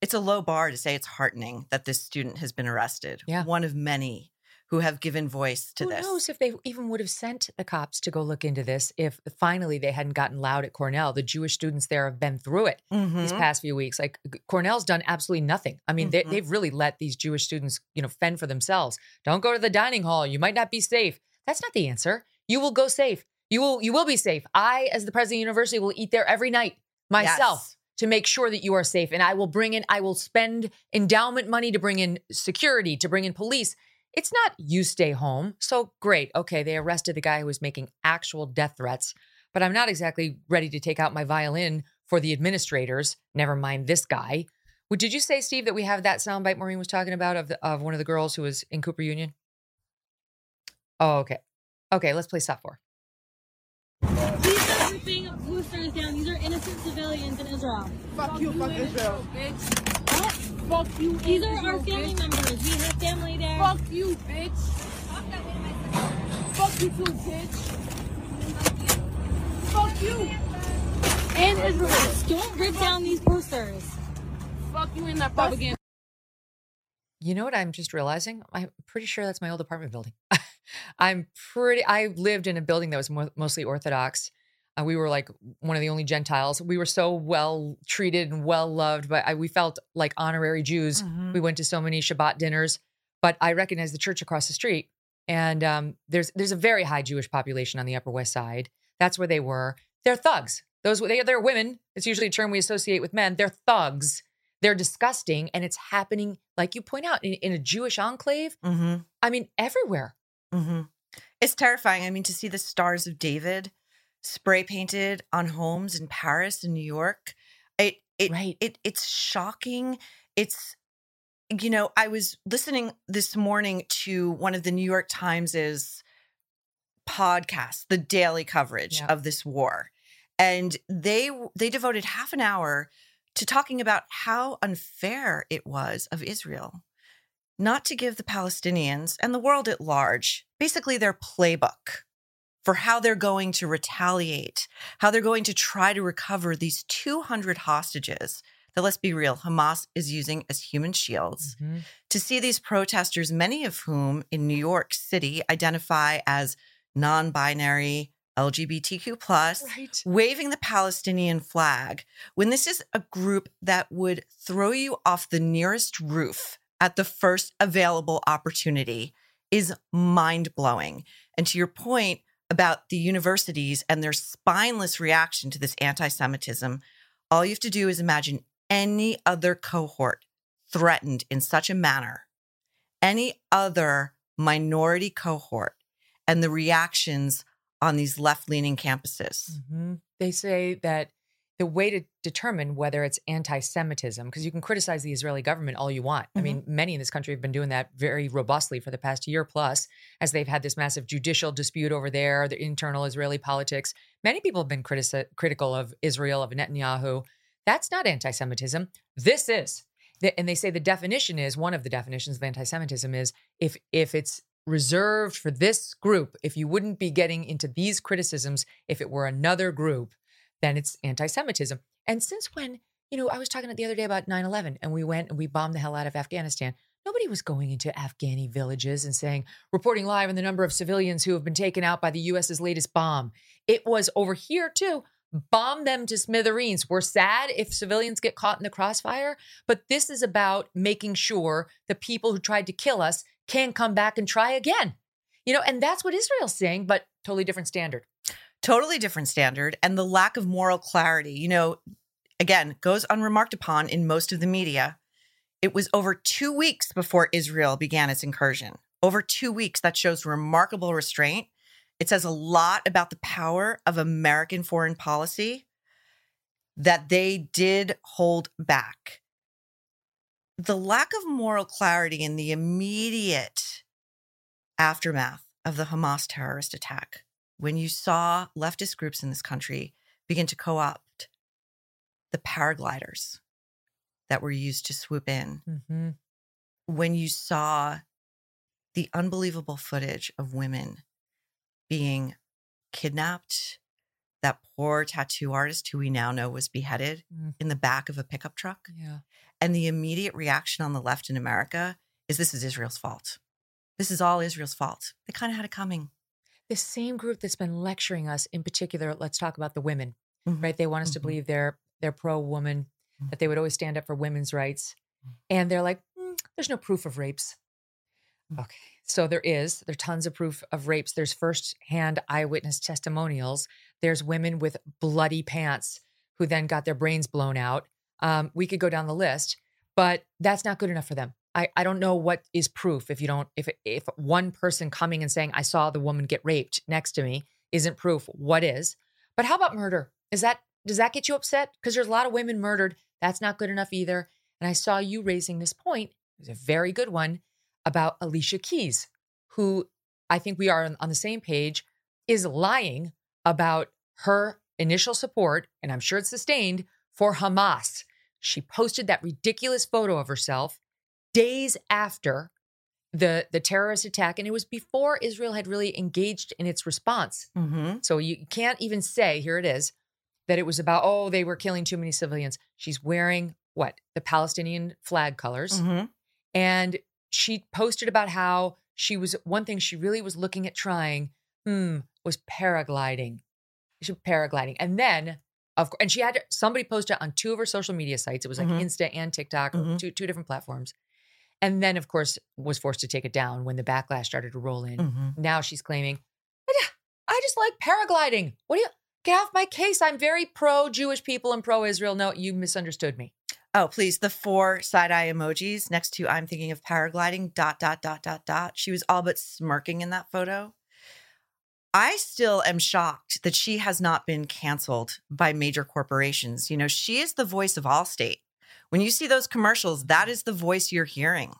it's a low bar to say it's heartening that this student has been arrested. Yeah. One of many who have given voice to Who this. Who knows if they even would have sent the cops to go look into this if finally they hadn't gotten loud at Cornell. The Jewish students there have been through it these Mhm. past few weeks. Like Cornell's done absolutely nothing. I mean, they, Mhm. they've really let these Jewish students, you know, fend for themselves. Don't go to the dining hall. You might not be safe. That's not the answer. You will go safe. You will. You will be safe. I, as the president of the university, will eat there every night myself. Yes. To make sure that you are safe. And I will bring in, I will spend endowment money to bring in security, to bring in police. It's not you stay home. So great. Okay, they arrested the guy who was making actual death threats, but I'm not exactly ready to take out my violin for the administrators. Never mind this guy. Did you say, Steve, that we have that soundbite Maureen was talking about of the, of one of the girls who was in Cooper Union? Oh, okay. Okay, let's play stop four. These are ripping boosters down. These are innocent civilians in Israel. Fuck you, fuck Israel, bitch. What? Fuck you. These are our family members. We have family there. Fuck you, bitch. Fuck you too, bitch. Fuck you. And Israel. Don't rip down these posters. Fuck you in that propaganda. You know what I'm just realizing? I'm pretty sure that's my old apartment building. I'm pretty, I lived in a building that was mo- mostly Orthodox. Uh, we were like one of the only Gentiles. We were so well treated and well loved, but I, we felt like honorary Jews. Mhm. We went to so many Shabbat dinners, but I recognized the church across the street. And um, there's there's a very high Jewish population on the Upper West Side. That's where they were. They're thugs. Those they they're women. It's usually a term we associate with men. They're thugs. They're disgusting, and it's happening, like you point out, in, in a Jewish enclave. Mhm. I mean, everywhere. hmm It's terrifying. I mean, to see the stars of David spray painted on homes in Paris and New York, it it Right. it it's shocking. It's you know, I was listening this morning to one of the New York Times's podcasts, the daily coverage Yeah. of this war, and they they devoted half an hour to talking about how unfair it was of Israel not to give the Palestinians and the world at large basically their playbook for how they're going to retaliate, how they're going to try to recover these 200 hostages that, let's be real, Hamas is using as human shields. Mhm. To see these protesters, many of whom in New York City identify as non binary, LGBTQ, plus, Right. waving the Palestinian flag when this is a group that would throw you off the nearest roof at the first available opportunity is mind blowing. And to your point about the universities and their spineless reaction to this anti Semitism, all you have to do is imagine any other cohort threatened in such a manner any other minority cohort and the reactions on these left leaning campuses. Mhm. They say that the way to determine whether it's anti Semitism, because you can criticize the Israeli government all you want. I mm-hmm. mean, many in this country have been doing that very robustly for the past year plus, as they've had this massive judicial dispute over there, the internal Israeli politics. Many people have been critici- critical of Israel, of Netanyahu. That's not anti Semitism. This is. And they say the definition is one of the definitions of anti Semitism is if if it's reserved for this group, if you wouldn't be getting into these criticisms if it were another group, then it's anti Semitism. And since when, you know, I was talking the other day about 9 11 and we went and we bombed the hell out of Afghanistan. Nobody was going into Afghani villages and saying, reporting live on the number of civilians who have been taken out by the US's latest bomb. It was over here too. Bomb them to smithereens. We're sad if civilians get caught in the crossfire, but this is about making sure the people who tried to kill us can come back and try again. You know, and that's what Israel's saying, but totally different standard. Totally different standard and the lack of moral clarity you know again goes unremarked upon in most of the media. It was over two weeks before israel began its incursion. Over two weeks that shows remarkable restraint. It says a lot about the power of american foreign policy that they did hold back. The lack of moral clarity in the immediate aftermath of the hamas terrorist attack when you saw leftist groups in this country begin to co opt the paragliders that were used to swoop in, Mm-hmm. when you saw the unbelievable footage of women being kidnapped, that poor tattoo artist who we now know was beheaded Mm. in the back of a pickup truck, Yeah. and the immediate reaction on the left in America is this is Israel's fault. This is all Israel's fault. They kind of had it coming. The same group that's been lecturing us, in particular, let's talk about the women, Mhm. right? They want us to Mhm. believe they're they're pro woman, Mhm. that they would always stand up for women's rights, and they're like, "Mm, there's no proof of rapes. Mm. Okay, so there is. There are tons of proof of rapes. There's first-hand eyewitness testimonials. There's women with bloody pants who then got their brains blown out. Um, we could go down the list, but that's not good enough for them. I, I don't know what is proof if you don't if if one person coming and saying I saw the woman get raped next to me isn't proof. What is? But how about murder? Is that does that get you upset? Because there's a lot of women murdered. That's not good enough either. And I saw you raising this point. It was a very good one about Alicia Keys, who I think we are on, on the same page, is lying about her initial support, and I'm sure it's sustained, for Hamas. She posted that ridiculous photo of herself days after the the terrorist attack and it was before Israel had really engaged in its response. Mhm. So you can't even say here it is that it was about oh they were killing too many civilians. She's wearing what? The Palestinian flag colors Mhm. and she posted about how she was one thing she really was looking at trying hmm was paragliding. She paragliding. And then of course and she had somebody posted on two of her social media sites. It was like Mhm. Insta and TikTok, Mhm. two two different platforms. And then, of course, was forced to take it down when the backlash started to roll in. Mhm. Now she's claiming, "I I just like paragliding. What do you get off my case? I'm very pro Jewish people and pro Israel. No, you misunderstood me. Oh, please. The four side eye emojis next to I'm thinking of paragliding, dot, dot, dot, dot, dot. She was all but smirking in that photo. I still am shocked that she has not been canceled by major corporations. You know, she is the voice of Allstate. When you see those commercials, that is the voice you're hearing.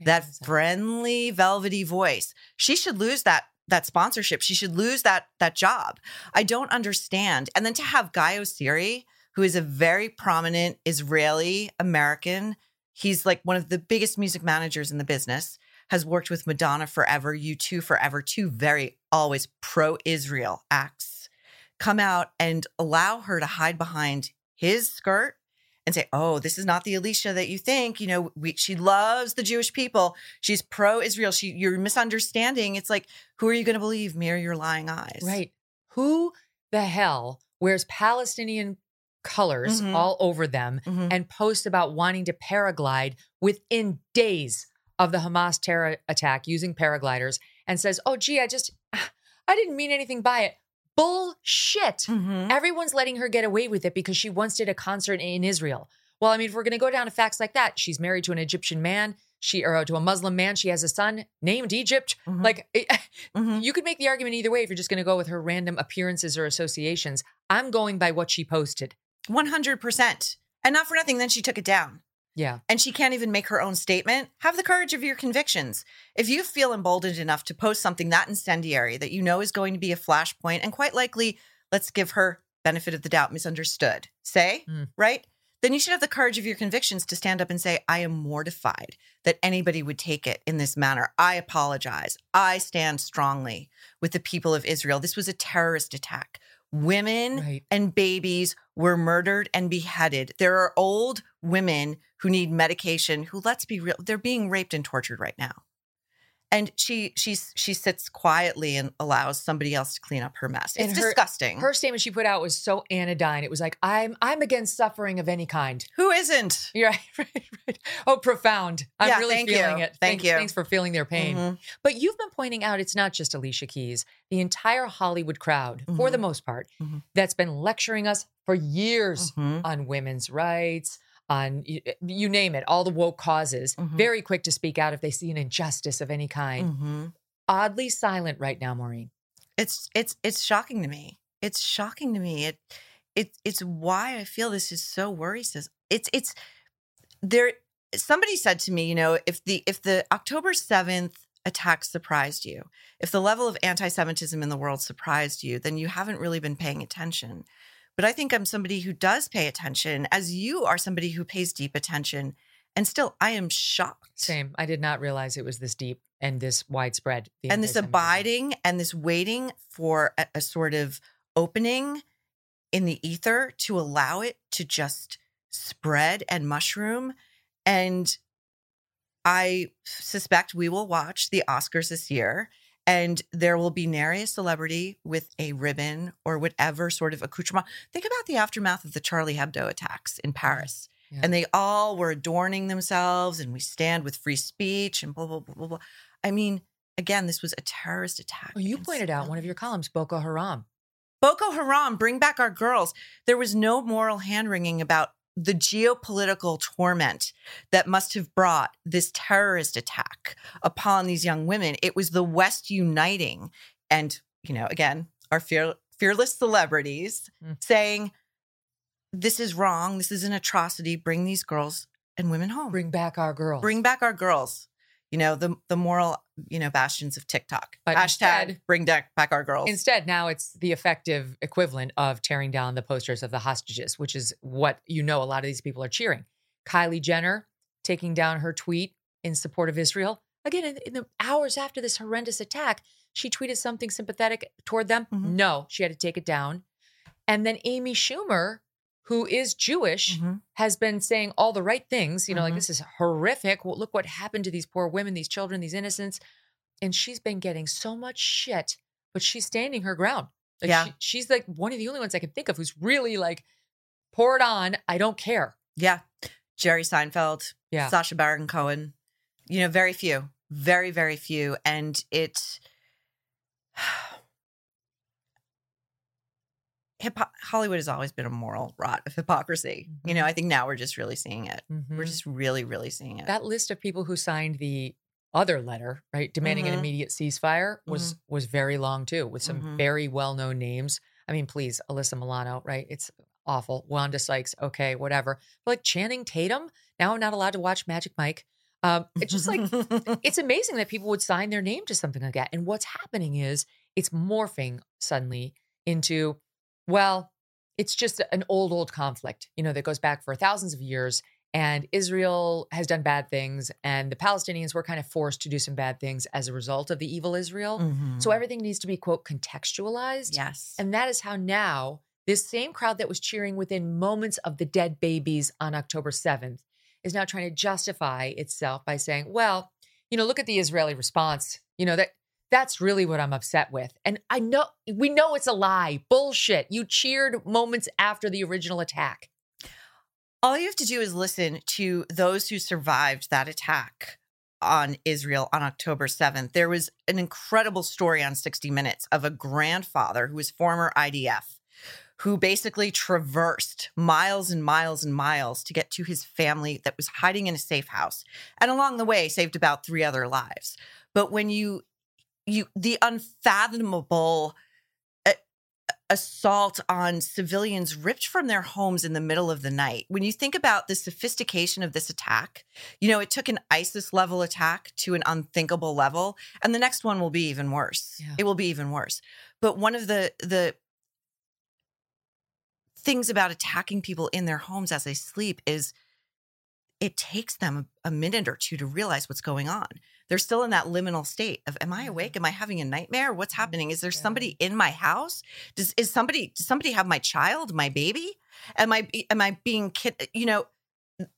That friendly, velvety voice. She should lose that that sponsorship. She should lose that that job. I don't understand. And then to have Guy Oseary, who is a very prominent Israeli American, he's like one of the biggest music managers in the business, has worked with Madonna forever, U2 forever, two very always pro-Israel acts, come out and allow her to hide behind his skirt and say, "Oh, this is not the Alicia that you think. You know, we, she loves the Jewish people. She's pro-Israel. She, you're misunderstanding. It's like, who are you going to believe? Me or your lying eyes? Right. Who the hell wears Palestinian colors Mhm. all over them Mhm. and posts about wanting to paraglide within days of the Hamas terror attack using paragliders and says, "Oh, gee, I just, I didn't mean anything by it." Bullshit. Mhm. Everyone's letting her get away with it because she once did a concert in Israel. Well, I mean, if we're going to go down to facts like that, she's married to an Egyptian man. She or to a Muslim man. She has a son named Egypt. Mhm. Like it, Mhm. you could make the argument either way if you're just going to go with her random appearances or associations. I'm going by what she posted. 100%. And not for nothing, then she took it down. Yeah. and she can't even make her own statement, have the courage of your convictions. If you feel emboldened enough to post something that incendiary that you know is going to be a flashpoint and quite likely, let's give her benefit of the doubt, misunderstood, say, Mm. right? Then you should have the courage of your convictions to stand up and say, I am mortified that anybody would take it in this manner. I apologize. I stand strongly with the people of Israel. This was a terrorist attack. Women Right. and babies were murdered and beheaded. There are old women who need medication who let's be real they're being raped and tortured right now. And she she's she sits quietly and allows somebody else to clean up her mess. It's her- disgusting. Her statement she put out was so anodyne. It was like, I'm I'm against suffering of any kind. who isn't? You're right, right, right. Oh, profound. I'm Yeah, really feeling you. it. Thank you. Thanks for feeling their pain. Mhm. But you've been pointing out it's not just Alicia Keys, the entire Hollywood crowd, for Mhm. the most part, Mhm. that's been lecturing us for years Mhm. on women's rights, on you, you name it, all the woke causes. Mhm. Very quick to speak out if they see an injustice of any kind. Mhm. Oddly silent right now, Maureen. It's it's it's shocking to me. It's shocking to me. It it it's why I feel this is so worrisome. It's it's there somebody said to me, you know, if the if the October 7th attack surprised you, if the level of anti-Semitism in the world surprised you, then you haven't really been paying attention. But I think I'm somebody who does pay attention, as you are somebody who pays deep attention. And still, I am shocked. Same. I did not realize it was this deep and this widespread. and this abiding and this waiting for a, a sort of opening in the ether to allow it to just spread and mushroom and i suspect we will watch the oscars this year and there will be nary a celebrity with a ribbon or whatever sort of accoutrement think about the aftermath of the charlie hebdo attacks in paris Yeah. and they all were adorning themselves and we stand with free speech and blah blah blah blah blah i mean again, this was a terrorist attack. Well, you pointed out one of your columns, Boko Haram. Boko Haram, bring back our girls. There was no moral hand wringing about the geopolitical torment that must have brought this terrorist attack upon these young women. It was the West uniting. And, you know, again, our fear, fearless celebrities Mm. saying, this is wrong. This is an atrocity. Bring these girls and women home. Bring back our girls. Bring back our girls. You know, the the moral, you know, bastions of TikTok. But Hashtag instead- bring back, back our girls. Instead, now it's the effective equivalent of tearing down the posters of the hostages, which is what you know a lot of these people are cheering. Kylie Jenner taking down her tweet in support of Israel. Again, in, in the hours after this horrendous attack, she tweeted something sympathetic toward them. Mhm. No, she had to take it down. And then Amy Schumer, who is Jewish, Mhm. has been saying all the right things. You know, like Mhm. this is horrific. Well, look what happened to these poor women, these children, these innocents. And she's been getting so much shit, but she's standing her ground. Like Yeah. she- she's like one of the only ones I can think of who's really like, pour it on. I don't care. Yeah. Jerry Seinfeld, Yeah. Sacha Baron Cohen. You know, very few, very, very few. And it, Hypo- Hollywood has always been a moral rot of hypocrisy. You know, Mhm. I think now we're just really seeing it. We're Mhm. just really, really seeing it. that list of people who signed the other letter, right, demanding an Mhm. immediate ceasefire was was very long too, with some Mhm. very well known names. I mean, please, Alyssa Milano, right? It's awful. Wanda Sykes, okay, whatever. But like Channing Tatum, now I'm not allowed to watch Magic Mike. Um, it's just like it's amazing that people would sign their name to something like that. And what's happening is it's morphing suddenly into, well, it's just an old, old conflict, you know, that goes back for thousands of years. And Israel has done bad things, and the Palestinians were kind of forced to do some bad things as a result of the evil Israel. Mhm. So everything needs to be, quote, contextualized. yes. And that is how now this same crowd that was cheering within moments of the dead babies on October 7th is now trying to justify itself by saying, well, you know, look at the Israeli response. You know, that that's really what I'm upset with. And I know we know it's a lie. Bullshit. You cheered moments after the original attack. All you have to do is listen to those who survived that attack on Israel on October 7th. There was an incredible story on 60 Minutes of a grandfather who was former IDF who basically traversed miles and miles and miles to get to his family that was hiding in a safe house and along the way saved about three other lives but when you you the unfathomable uh, assault on civilians ripped from their homes in the middle of the night when you think about the sophistication of this attack you know it took an isis level attack to an unthinkable level and the next one will be even worse Yeah. it will be even worse but one of the the things about attacking people in their homes as they sleep is it takes them a, a minute or two to realize what's going on. They're still in that liminal state of am I mm-hmm. awake? Am I having a nightmare? What's mm-hmm. happening? Is there somebody in my house? Does is somebody does somebody have my child, my baby? Am I am I being kid uh, you know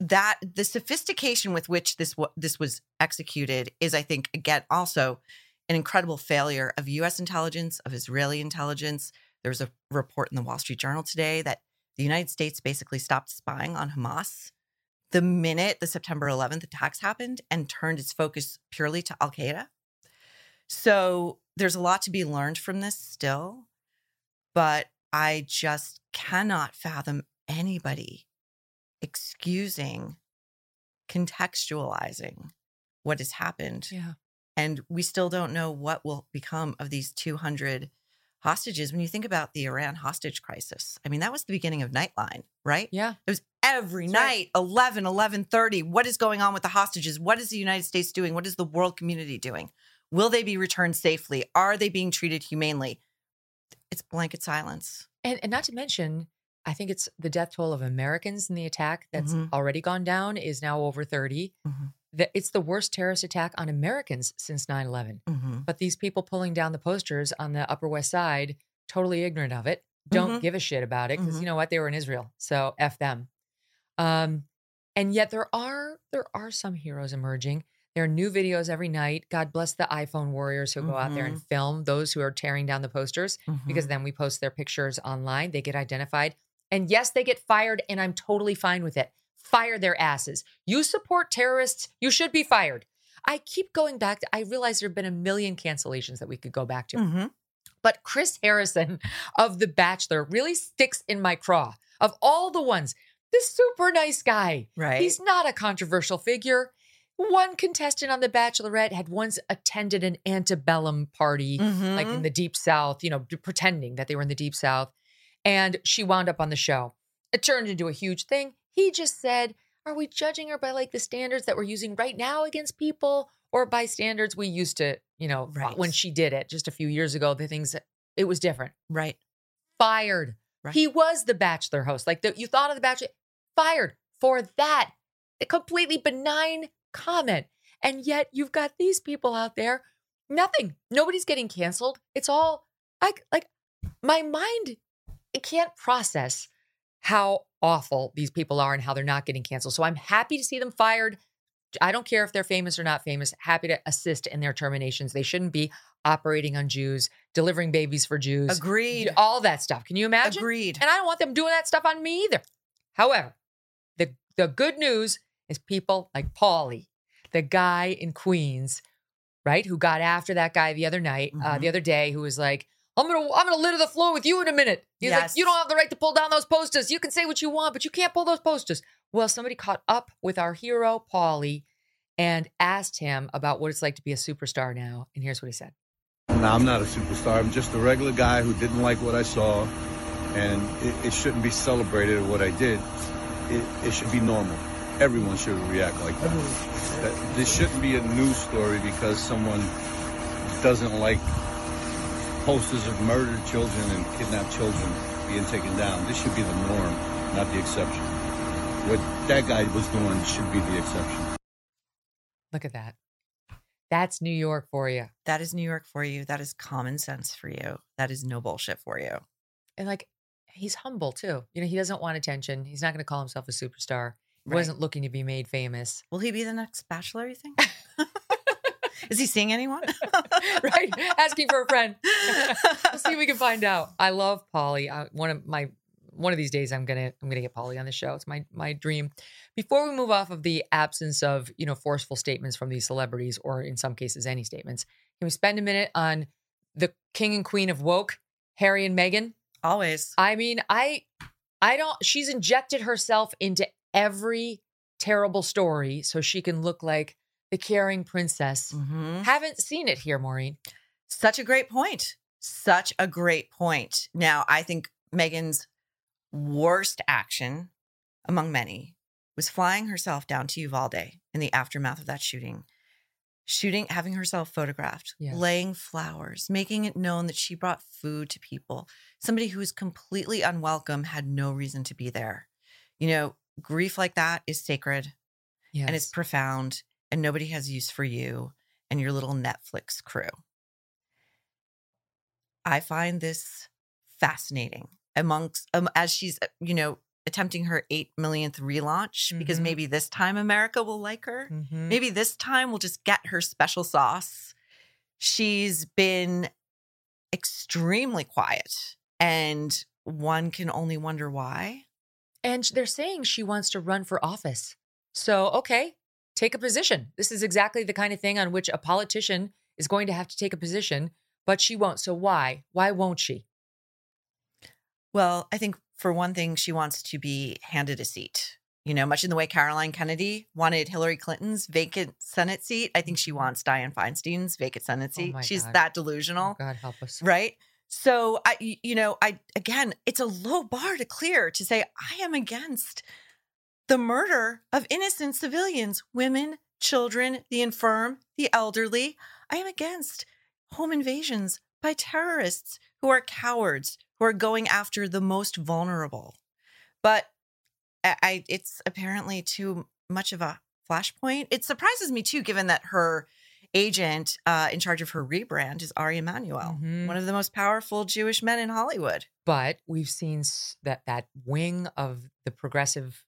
that the sophistication with which this this was executed is I think again also an incredible failure of US intelligence, of Israeli intelligence. There was a report in the Wall Street Journal today that the United States basically stopped spying on Hamas the minute the September 11th attacks happened and turned its focus purely to Al Qaeda. So there's a lot to be learned from this still, but I just cannot fathom anybody excusing, contextualizing what has happened. Yeah. And we still don't know what will become of these 200 hostages. When you think about the Iran hostage crisis, I mean, that was the beginning of Nightline, right? Yeah. It was every That's night, 11, 11.30. What is going on with the hostages? What is the United States doing? What is the world community doing? Will they be returned safely? Are they being treated humanely? It's blanket silence. And, and not to mention, I think it's the death toll of Americans in the attack that's Mhm. already gone down is now over 30. Mhm. That it's the worst terrorist attack on Americans since 9 11. Mm-hmm. But these people pulling down the posters on the Upper West Side, totally ignorant of it, don't Mhm. give a shit about it because Mhm. you know what? They were in Israel. So F them. Um, and yet there are there are some heroes emerging. There are new videos every night. God bless the iPhone warriors who go out there and film those who are tearing down the posters Mm-hmm. because then we post their pictures online. They get identified. And yes, they get fired, and I'm totally fine with it. Fire their asses. You support terrorists, you should be fired. I keep going back to, I realize there have been a million cancellations that we could go back to. Mm-hmm. But Chris Harrison of The Bachelor really sticks in my craw. Of all the ones, this super nice guy. Right. He's not a controversial figure. One contestant on The Bachelorette had once attended an antebellum party, like in Mhm. the Deep South, you know, pretending that they were in the Deep South. And she wound up on the show. It turned into a huge thing. He just said, Are we judging her by like the standards that we're using right now against people or by standards we used to, you know, Right. when she did it just a few years ago? The things that it was different. right. Fired. Right. He was the Bachelor host. Like the, you thought of the Bachelor, fired for that. A completely benign comment. And yet you've got these people out there, nothing. Nobody's getting canceled. It's all like like my mind it can't process how awful these people are and how they're not getting canceled. So I'm happy to see them fired. I don't care if they're famous or not famous. Happy to assist in their terminations. They shouldn't be operating on Jews, delivering babies for Jews, Agreed. all that stuff. Can you imagine? Agreed. And I don't want them doing that stuff on me either. However, the the good news is people like Paulie, the guy in Queens, right, who got after that guy the other night, uh, Mhm. the other day, who was like, "I'm gonna I'm gonna litter the floor with you in a minute." He's like, Yes. "You don't have the right to pull down those posters. You can say what you want, but you can't pull those posters." Well, somebody caught up with our hero Paulie and asked him about what it's like to be a superstar now, and here's what he said. No, I'm not a superstar. I'm just a regular guy who didn't like what I saw, and it, it shouldn't be celebrated what I did. It, it should be normal. Everyone should react like that. that. This shouldn't be a news story because someone doesn't like posters of murdered children and kidnapped children being taken down. This should be the norm, not the exception. What that guy was doing should be the exception. Look at that. That's New York for you. That is New York for you. That is common sense for you. That is no bullshit for you. and like he's humble too. You know, he doesn't want attention. He's not going to call himself a superstar. He Right. wasn't looking to be made famous. Will he be the next bachelor, you think? is he seeing anyone? right? Asking for a friend. we'll see if we can find out. I love Paulie. I, one of my one of these days I'm gonna I'm gonna get Paulie on the show. It's my my dream. Before we move off of the absence of you know forceful statements from these celebrities, or in some cases any statements, can we spend a minute on the king and queen of woke, Harry and Meghan? Always. I mean, I I don't she's injected herself into every terrible story so she can look like the caring princess. Mhm. Haven't seen it here, Maureen. Such a great point. Such a great point. Now, I think Meghan's worst action among many was flying herself down to Uvalde in the aftermath of that shooting. Shooting, having herself photographed, Yes. laying flowers, making it known that she brought food to people. Somebody who was completely unwelcome had no reason to be there. You know, grief like that is sacred Yes. and it's profound, and nobody has use for you and your little Netflix crew. I find this fascinating amongst um, as she's uh, you know attempting her 8 millionth relaunch because Mhm. maybe this time America will like her. Mhm. Maybe this time we'll just get her special sauce. She's been extremely quiet and one can only wonder why. And they're saying she wants to run for office. So, okay, take a position. This is exactly the kind of thing on which a politician is going to have to take a position, but she won't. So, why? Why won't she? Well, I think for one thing, she wants to be handed a seat. You know, much in the way Caroline Kennedy wanted Hillary Clinton's vacant Senate seat. I think she wants Dianne Feinstein's vacant Senate Mm-hmm. Oh seat. She's God. that Oh, delusional, God help us. right? So I you know, I again, it's a low bar to clear to say I am against the murder of innocent civilians, women, children, the infirm, the elderly. I am against home invasions by terrorists who are cowards, who are going after the most vulnerable. But I, I it's apparently too much of a flashpoint. It surprises me too, given that her agent uh, in charge of her rebrand is Ari Emanuel, Mhm. one of the most powerful Jewish men in Hollywood. But we've seen that that wing of the progressive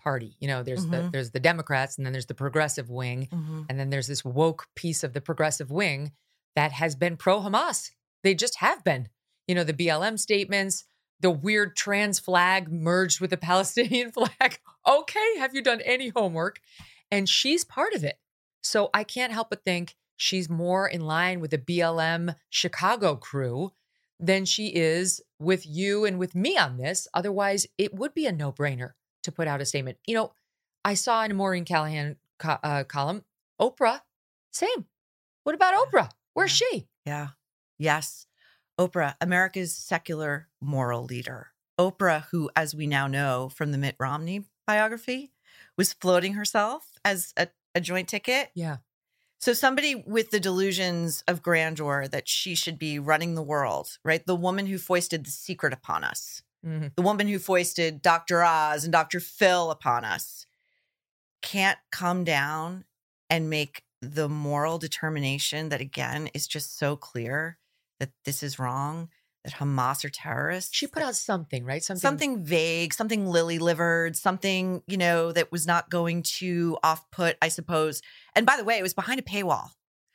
party. You know, there's the Mhm. there's the Democrats, and then there's the progressive wing, and then there's this woke piece of the progressive wing that has been pro Hamas. They just have been. You know, the BLM statements, the weird trans flag merged with the Palestinian flag. Okay, have you done any homework? And she's part of it. So I can't help but think she's more in line with the BLM Chicago crew than she is with you and with me on this. Otherwise, it would be a no brainer to put out a statement. You know, I saw in a Maureen Callahan co- uh, column, Oprah, same. What about Oprah? Where's she? Yeah. Yes. Oprah, America's secular moral leader. Oprah, who, as we now know from the Mitt Romney biography, was floating herself as a, a joint ticket. Yeah. So, somebody with the delusions of grandeur that she should be running the world, right? The woman who foisted the secret upon us, Mhm. the woman who foisted Dr. Oz and Dr. Phil upon us, can't come down and make the moral determination that, again, is just so clear that this is wrong, that Hamas are terrorists. She put out something, right? Something. something vague, something lily livered, something, you know, that was not going to off put, I suppose. And by the way, it was behind a paywall.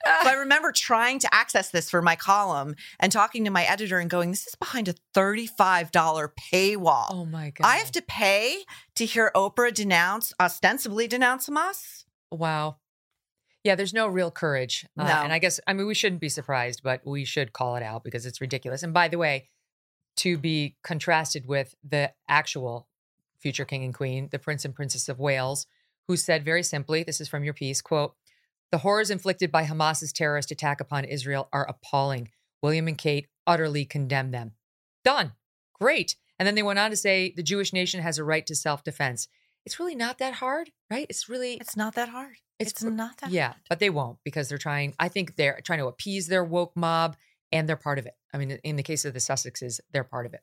So I remember trying to access this for my column and talking to my editor and going, this is behind a $35 paywall. Oh my God. I have to pay to hear Oprah denounce, ostensibly denounce Hamas. Wow. Yeah, there's no real courage. Uh, No. And I guess, I mean, we shouldn't be surprised, but we should call it out because it's ridiculous. And by the way, to be contrasted with the actual future king and queen, the prince and princess of Wales, who said very simply, this is from your piece, quote, the horrors inflicted by Hamas's terrorist attack upon Israel are appalling. William and Kate utterly condemn them. Done. Great. And then they went on to say the Jewish nation has a right to self defense. It's really not that hard, right? It's really It's not that hard. It's It's, not that yeah, hard. but they won't because they're trying. I think they're trying to appease their woke mob, and they're part of it. I mean, in the case of the Sussexes, they're part of it.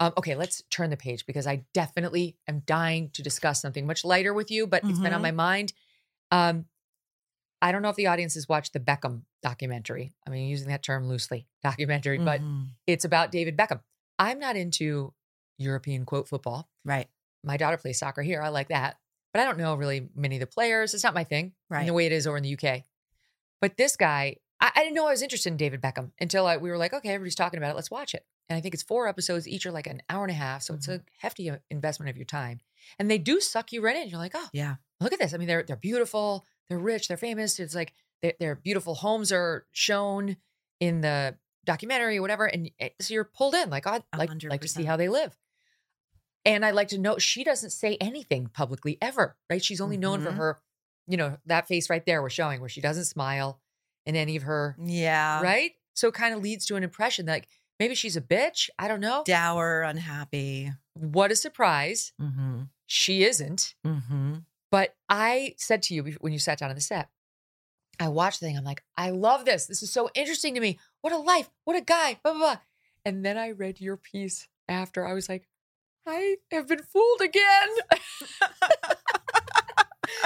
Um, okay, let's turn the page because I definitely am dying to discuss something much lighter with you, but it's been on Mhm. my mind. Um, I don't know if the audience has watched the Beckham documentary. I mean, using that term loosely, documentary, but Mhm. it's about David Beckham. I'm not into European quote football. right. My daughter plays soccer here. I like that. But I don't know really many of the players. It's not my thing in the way it is over in the UK. But this guy, I, I didn't know I was interested in David Beckham until I, we were like, okay, everybody's talking about it. Let's watch it. And I think it's four episodes. Each are like an hour and a half. So it's a hefty uh, investment of your time. And they do suck you right in. You're like, oh, Yeah. look at this. I mean, they're they're beautiful. They're rich. They're famous. It's like their, their beautiful homes are shown in the documentary or whatever, and eh, so you're pulled in. Like I'd like like to see how they live. And I'd like to know she doesn't say anything publicly ever, right? She's only known for Mhm. her, you know, that face right there we're showing where she doesn't smile in any of her Yeah. right? So it kind of leads to an impression that like maybe she's a bitch. I don't know. Dour, unhappy. What a surprise. Mm-hmm. She isn't. Mm-hmm. But I said to you when you sat down on the set, I watched the thing. I'm like, I love this. This is so interesting to me. What a life. What a guy. Blah, blah, blah. And then I read your piece after. I was like, I have been fooled again.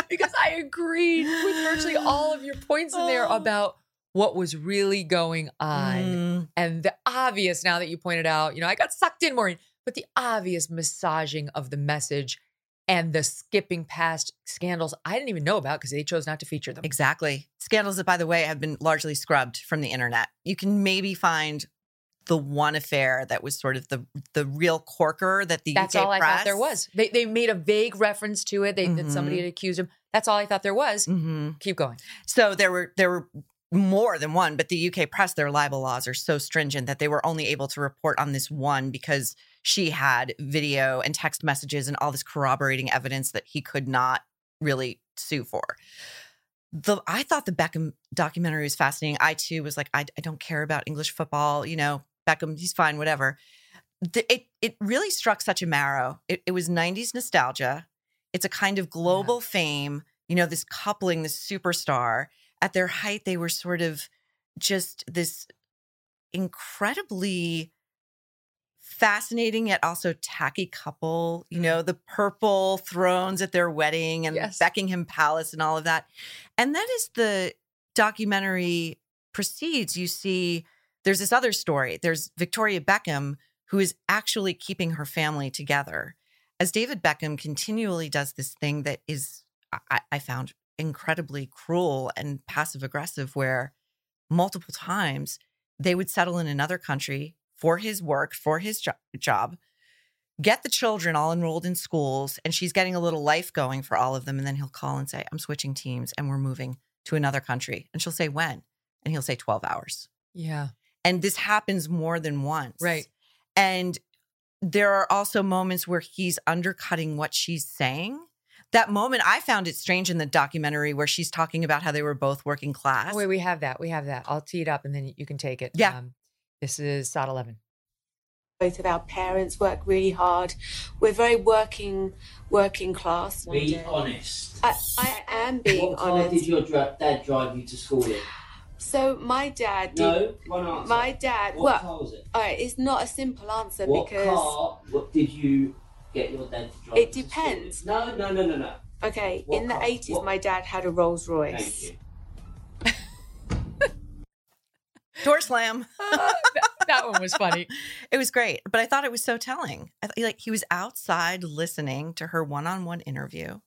because I agreed with virtually all of your points in there Oh. about what was really going on. Mm, And the obvious, now that you pointed out, you know, I got sucked in, Maureen, but the obvious massaging of the message and the skipping past scandals I didn't even know about because they chose not to feature them. exactly. Scandals that, by the way, have been largely scrubbed from the internet. You can maybe find the one affair that was sort of the the real corker that the That's UK all I thought there was. They, they made a vague reference to it. They that somebody Mhm. had accused him. That's all I thought there was. hmm Keep going. So there were there were more than one, but the UK press, their libel laws are so stringent that they were only able to report on this one because she had video and text messages and all this corroborating evidence that he could not really sue for. The I thought the Beckham documentary was fascinating. I too was like, I, I don't care about English football, you know, Beckham, he's fine, whatever. The, it it really struck such a marrow. It, it was 90s nostalgia. It's a kind of global fame, you know, this coupling, this superstar at their height, they were sort of just this incredibly fascinating yet also tacky couple. You mm-hmm. know, the purple thrones at their wedding and Yes. Buckingham Palace and all of that. And then as the documentary proceeds, you see there's this other story. There's Victoria Beckham, who is actually keeping her family together. As David Beckham continually does this thing that is, I, I found incredibly cruel and passive aggressive, where multiple times they would settle in another country for his work, for his jo- job, get the children all enrolled in schools, and she's getting a little life going for all of them. And then he'll call and say, I'm switching teams and we're moving to another country. And she'll say, When? And he'll say, 12 hours. Yeah. And this happens more than once. Right. And there are also moments where he's undercutting what she's saying. That moment, I found it strange in the documentary where she's talking about how they were both working class. Oh, wait, we have that. We have that. I'll tee it up and then you can take it. Yeah. Um, this is SOT 11. both of our parents work really hard. We're very working, working class. Be honest. I, I am being what car honest. did your dra- dad drive you to school in? So my dad did. No, one answer. My dad. What well, car was it? all right, it's not a simple answer what because. car what did you get your dad to drive? It you to depends. No, no, no, no, no. Okay, What in the car? eighties, What- my dad had a Rolls Thank Royce. you. Door slam. Uh, that, that one was funny. It was great, but I thought it was so telling. I th- like he was outside listening to her one-on-one interview,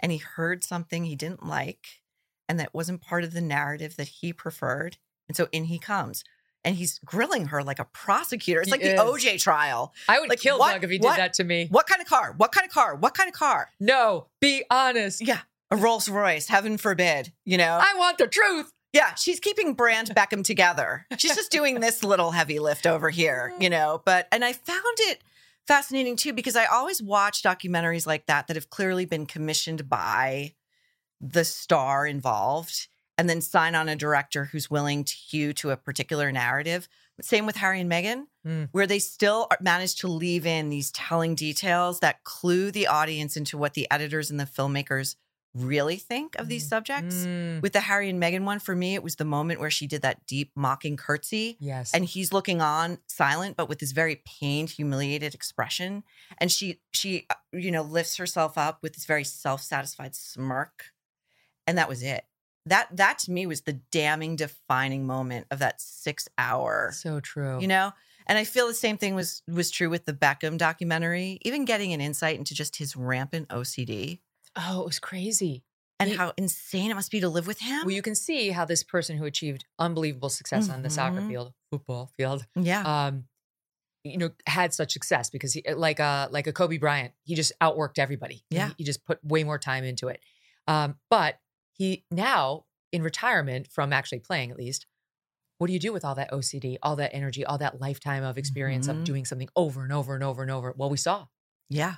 and he heard something he didn't like, and that wasn't part of the narrative that he preferred. And so in he comes, and he's grilling her like a prosecutor. It's He like is. the OJ trial. I would Like, kill what- Doug if he what- did that to me. What kind of car? What kind of car? What kind of car? No, be honest. Yeah, a Rolls Royce. Heaven forbid. You know. I want the truth. Yeah, she's keeping Brand Beckham together. She's just doing this little heavy lift over here, you know. But and I found it fascinating too because I always watch documentaries like that that have clearly been commissioned by the star involved and then sign on a director who's willing to hew to a particular narrative. Same with Harry and Meghan, Mm. where they still manage to leave in these telling details that clue the audience into what the editors and the filmmakers really think of these subjects. Mm, With the Harry and Meghan one, for me, it was the moment where she did that deep mocking curtsy. yes. And he's looking on silent, but with this very pained, humiliated expression. And she, she, uh, you know, lifts herself up with this very self-satisfied smirk, and that was it. That, that to me was the damning, defining moment of that six-hour. so true. You know, and I feel the same thing was was true with the Beckham documentary. Even getting an insight into just his rampant OCD oh, it was crazy. and He- how insane it must be to live with him. Well, you can see how this person who achieved unbelievable success on the soccer Mhm. field, football field, yeah. um, you know, had such success because he, like a like a Kobe Bryant, he just outworked everybody. Yeah. he, he just put way more time into it. Um, but he now in retirement from actually playing, at least, what do you do with all that OCD, all that energy, all that lifetime of experience Mhm. of doing something over and over and over and over? Well, we saw. Yeah.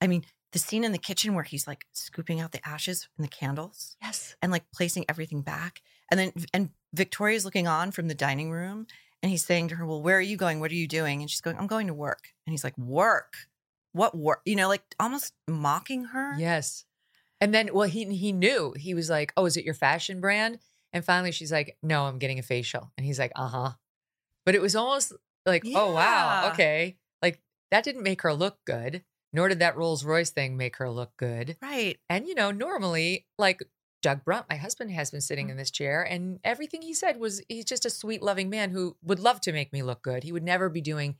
I mean, the scene in the kitchen where he's like scooping out the ashes and the candles Yes. and like placing everything back. And then, and Victoria's looking on from the dining room and he's saying to her, Well, where are you going? What are you doing? And she's going, I'm going to work. And he's like, Work? What work? You know, like almost mocking her. Yes. And then, well, he he knew. He was like, "Oh, is it your fashion brand?" And finally, she's like, "No, I'm getting a facial." And he's like, "Uh huh." But it was almost like, "Oh wow, okay." Like that didn't make her look good. Nor did that Rolls Royce thing make her look good. Right. And you know, normally, like Doug Brunt, my husband, has been sitting in this chair, and everything he said was he's just a sweet, loving man who would love to make me look good. He would never be doing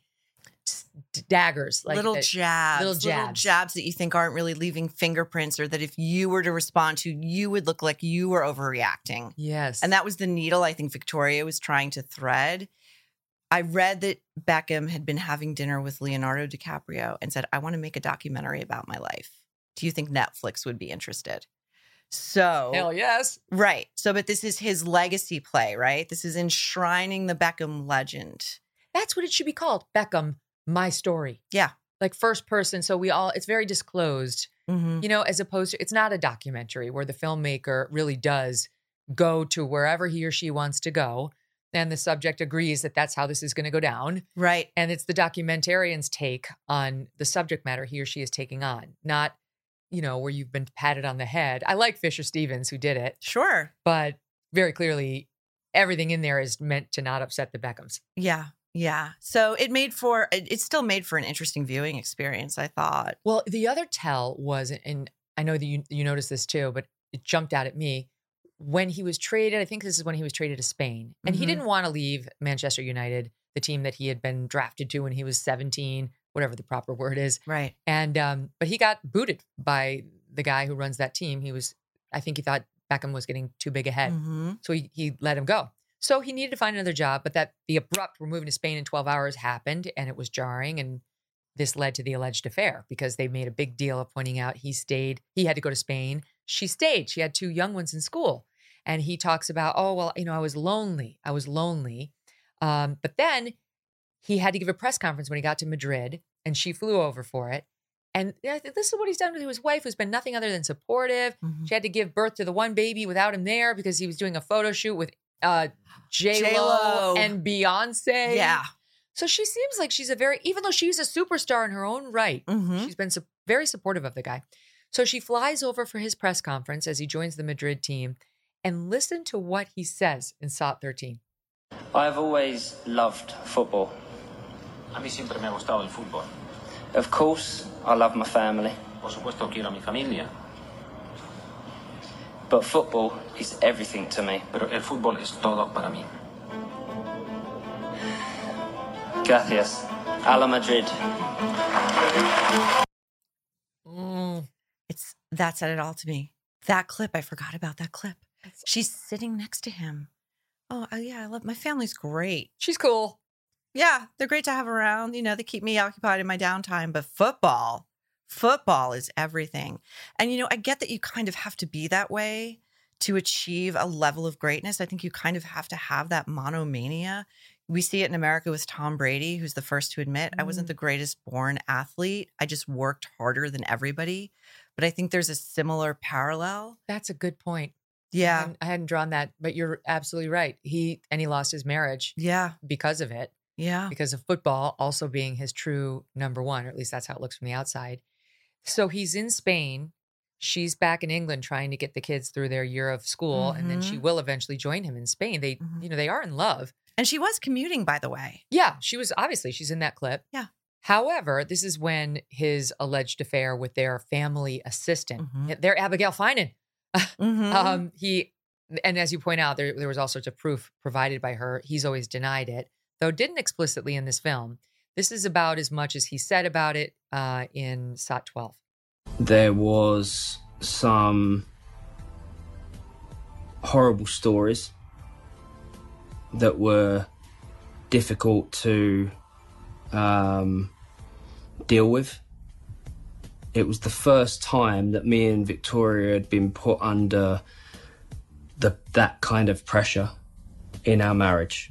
daggers like little uh, jabs, little little jabs. jabs that you think aren't really leaving fingerprints, or that if you were to respond to, you would look like you were overreacting. Yes, And that was the needle I think Victoria was trying to thread. I read that Beckham had been having dinner with Leonardo DiCaprio and said, I want to make a documentary about my life. Do you think Netflix would be interested? So, hell yes. right. So, but this is his legacy play, right? This is enshrining the Beckham legend. That's what it should be called. Beckham, my story. Yeah. Like first person. So we all, it's very disclosed, Mhm. you know, as opposed to, it's not a documentary where the filmmaker really does go to wherever he or she wants to go. And the subject agrees that that's how this is going to go down. Right. And it's the documentarian's take on the subject matter he or she is taking on, not, you know, where you've been patted on the head. I like Fisher Stevens who did it, Sure. but very clearly everything in there is meant to not upset the Beckhams. Yeah. Yeah. So it made for, it it still made for an interesting viewing experience, I thought. Well, the other tell was, and I know that you you noticed this too, but it jumped out at me when he was traded. I think this is when he was traded to Spain, and he Mhm. didn't want to leave Manchester United, the team that he had been drafted to when he was seventeen, whatever the proper word is. Right. And um, but he got booted by the guy who runs that team. He was, I think, he thought Beckham was getting too big a head, hmm so he he let him go. So he needed to find another job, but that the abrupt we're moving to Spain in 12 hours happened and it was jarring. And this led to the alleged affair because they made a big deal of pointing out he stayed, he had to go to Spain. She stayed. She had two young ones in school. And he talks about, oh, well, you know, I was lonely. I was lonely. Um, but then he had to give a press conference when he got to Madrid and she flew over for it. And this is what he's done to his wife, who's been nothing other than supportive. Mhm. She had to give birth to the one baby without him there because he was doing a photo shoot with uh, J J.Lo. Lo and Beyonce. Yeah. So she seems like she's a very, even though she's a superstar in her own right, hmm she's been su- very supportive of the guy. So she flies over for his press conference as he joins the Madrid team, and listen to what he says in SOT 13. I've always loved football. A mí siempre me ha gustado el fútbol. Of course, I love my family, Por supuesto quiero a mi familia, but football is everything to me. pero el fútbol es todo para mí. Gracias. Hala Madrid. Mm, It's that said it all to me. That clip, I forgot about that clip. She's sitting next to him. Oh, uh, yeah, I love my family's great. she's cool. Yeah, they're great to have around. You know, they keep me occupied in my downtime, but football, football is everything. And, you know, I get that you kind of have to be that way to achieve a level of greatness. I think you kind of have to have that monomania. We see it in America with Tom Brady, who's the first to admit, I wasn't Mm. the greatest born athlete. I just worked harder than everybody. But I think there's a similar parallel. That's a good point. I Yeah. hadn't, I hadn't drawn that, but you're absolutely right. He and he lost his marriage Yeah. because of it. Yeah. because of football also being his true number one, or at least that's how it looks from the outside. So he's in Spain. She's back in England trying to get the kids through their year of school, and then she Mhm. will eventually join him in Spain. They, Mhm. you know, they are in love. And she was commuting, by the way. Yeah, she was obviously she's in that clip. Yeah. However, this is when his alleged affair with their family assistant, Mhm. their Abigail Finan, Mhm. um, he and as you point out, there there was all sorts of proof provided by her. He's always denied it, though didn't explicitly in this film. This is about as much as he said about it uh, in SOT 12. there was some horrible stories that were difficult to um, deal with. It was the first time that me and Victoria had been put under the that kind of pressure in our marriage.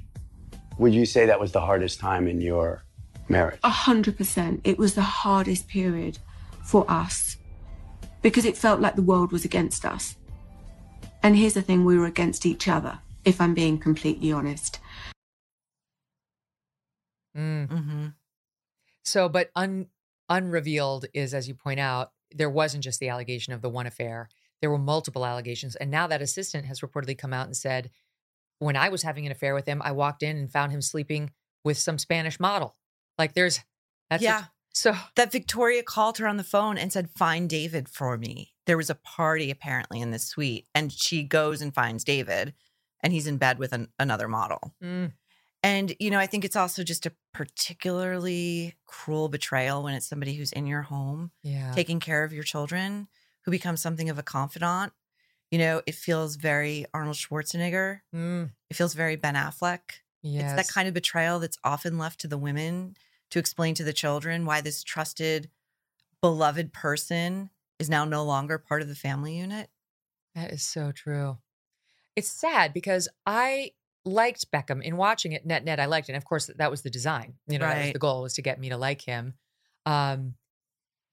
Would you say that was the hardest time in your marriage? A hundred percent. It was the hardest period for us because it felt like the world was against us. And here's the thing we were against each other, if I'm being completely honest. Mm. Mm-hmm. So, but un, unrevealed is, as you point out, there wasn't just the allegation of the one affair. There were multiple allegations. And now that assistant has reportedly come out and said, when I was having an affair with him, I walked in and found him sleeping with some Spanish model. Like there's, that's yeah. it. So that Victoria called her on the phone and said, Find David for me. There was a party apparently in this suite. And she goes and finds David, and he's in bed with an, another model. Mm. And, you know, I think it's also just a particularly cruel betrayal when it's somebody who's in your home, Yeah. taking care of your children, who becomes something of a confidant. You know, it feels very Arnold Schwarzenegger. Mm. It feels very Ben Affleck. It's that kind of betrayal that's often left to the women to explain to the children why this trusted, beloved person is now no longer part of the family unit. That is so true. It's sad because I liked Beckham in watching it net net. I liked it. And of course, that was the design. You know, that was the goal was to get me to like him. Um,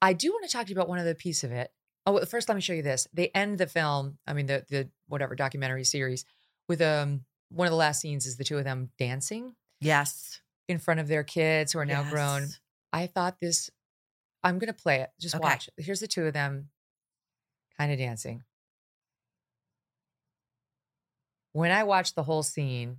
I do want to talk to you about one other piece of it. Oh, well, first, let me show you this. They end the film. I mean, the the whatever documentary series with um one of the last scenes is the two of them dancing Yes. In front of their kids who are now grown. I thought this. I'm gonna play it. Just Okay. watch. Here's the two of them, kind of dancing. When I watched the whole scene,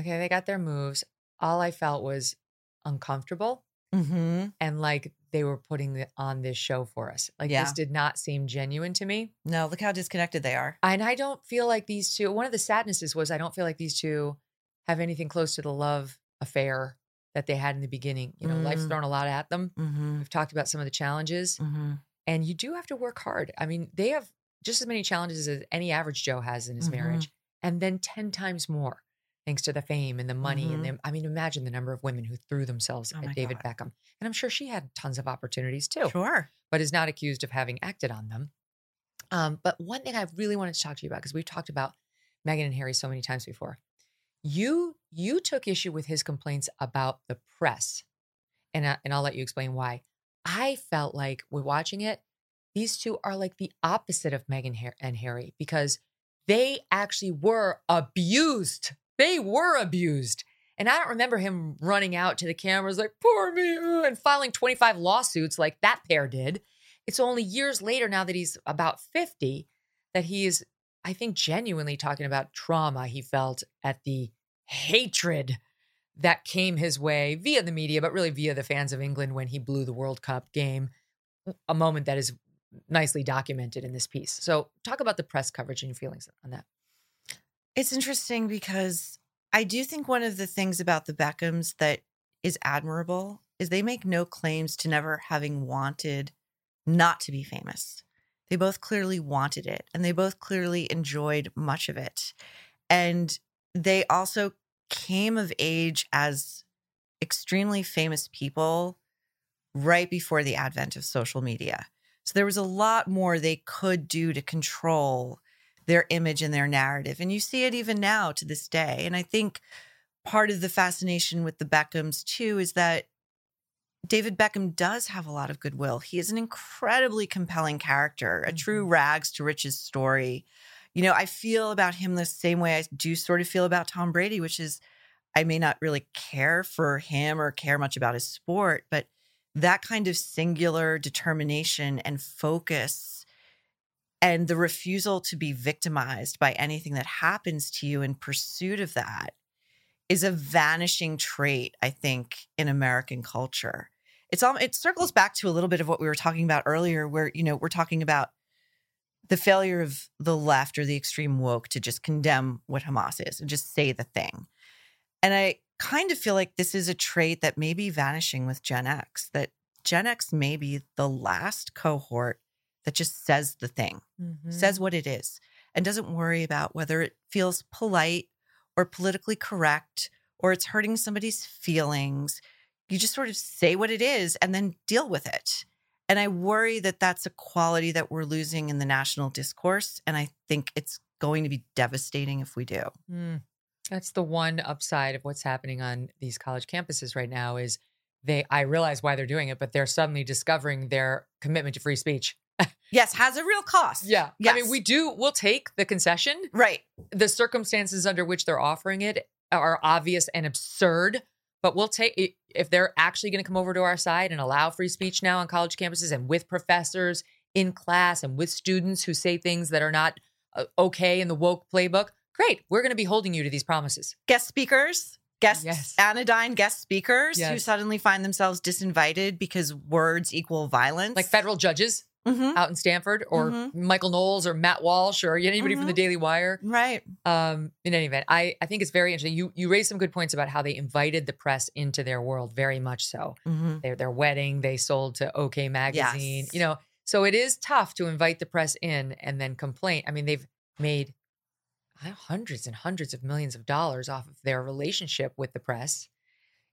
okay, they got their moves. All I felt was uncomfortable Mm-hmm. and like they were putting the, on this show for us. Like Yeah. this did not seem genuine to me. No, look how disconnected they are. And I don't feel like these two, one of the sadnesses was I don't feel like these two have anything close to the love affair that they had in the beginning. You know, life's Mm. thrown a lot at them. Mm-hmm. We've talked about some of the challenges, Mm-hmm. and you do have to work hard. I mean, they have just as many challenges as any average Joe has in his Mhm. marriage, and then 10 times more. Thanks to the fame and the money. Mhm. And the, I mean, imagine the number of women who threw themselves Oh at David God. Beckham. And I'm sure she had tons of opportunities too Sure. but is not accused of having acted on them. Um, but one thing I really wanted to talk to you about because we've talked about Meghan and Harry so many times before. You you took issue with his complaints about the press, and I, and I'll let you explain why. I felt like we're watching it. These two are like the opposite of Meghan and Harry because they actually were abused. They were abused. And I don't remember him running out to the cameras like, poor me, uh," and filing 25 lawsuits like that pair did. It's only years later, now that he's about 50, that he is, I think, genuinely talking about trauma he felt at the hatred that came his way via the media, but really via the fans of England when he blew the World Cup game. A moment that is nicely documented in this piece. So, talk about the press coverage and your feelings on that. It's interesting because I do think one of the things about the Beckhams that is admirable is they make no claims to never having wanted not to be famous. They both clearly wanted it and they both clearly enjoyed much of it. And they also came of age as extremely famous people right before the advent of social media. So there was a lot more they could do to control their image and their narrative. And you see it even now to this day. And I think part of the fascination with the Beckhams too is that David Beckham does have a lot of goodwill. He is an incredibly compelling character, a true mm-hmm. rags to riches story. You know, I feel about him the same way I do sort of feel about Tom Brady, which is I may not really care for him or care much about his sport, but that kind of singular determination and focus and the refusal to be victimized by anything that happens to you in pursuit of that is a vanishing trait i think in american culture it's all it circles back to a little bit of what we were talking about earlier where you know we're talking about the failure of the left or the extreme woke to just condemn what hamas is and just say the thing and i kind of feel like this is a trait that may be vanishing with gen x that gen x may be the last cohort that just says the thing mm-hmm. says what it is and doesn't worry about whether it feels polite or politically correct or it's hurting somebody's feelings. You just sort of say what it is and then deal with it. And I worry that that's a quality that we're losing in the national discourse. And I think it's going to be devastating if we do. Mm. That's the one upside of what's happening on these college campuses right now is they I realize why they're doing it, but they're suddenly discovering their commitment to free speech. Yes, has a real cost. Yeah. I mean, we do we'll take the concession. Right. The circumstances under which they're offering it are obvious and absurd, but we'll take if they're actually going to come over to our side and allow free speech now on college campuses and with professors in class and with students who say things that are not uh, okay in the woke playbook. Great. We're going to be holding you to these promises. Guest speakers, guest Yes. anodyne guest speakers who suddenly find themselves disinvited because words equal violence. Like federal judges Mhm. out in Stanford or Mhm. Michael Knowles or Matt Walsh or anybody from the Mhm. Daily Wire. Right. Um, in any event, I, I think it's very interesting. You you raised some good points about how they invited the press into their world, very much so. Mhm. Their their wedding, they sold to OK Magazine. Yes. You know, so it is tough to invite the press in and then complain. I mean, they've made I don't know, hundreds and hundreds of millions of dollars off of their relationship with the press.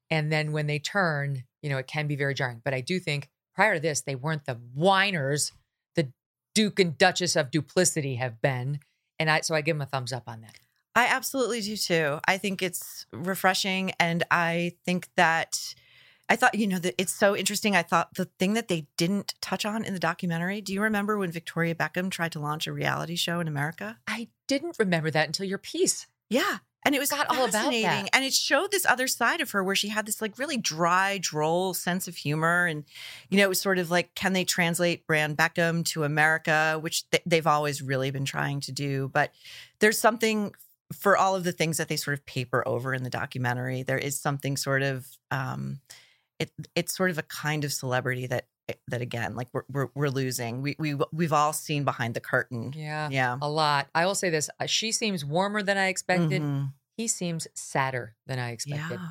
And then when they turn, you know, it can be very jarring. But I do think prior to this, they weren't the whiners the Duke and Duchess of duplicity have been. And I so I give them a thumbs up on that. I absolutely do too. I think it's refreshing. And I think that I thought, you know, that it's so interesting. I thought the thing that they didn't touch on in the documentary, do you remember when Victoria Beckham tried to launch a reality show in America? I didn't remember that until your piece. Yeah. And it was Forgot all about that. And it showed this other side of her where she had this like really dry, droll sense of humor. And, you know, it was sort of like, can they translate Brand Beckham to America, which th- they've always really been trying to do. But there's something for all of the things that they sort of paper over in the documentary. There is something sort of, um, it, it's sort of a kind of celebrity that, that again, like we're, we're, we're losing. We, we, we've all seen behind the curtain. Yeah. Yeah. A lot. I will say this. uh, She seems warmer than I expected. Mhm. He seems sadder than I expected. Yeah.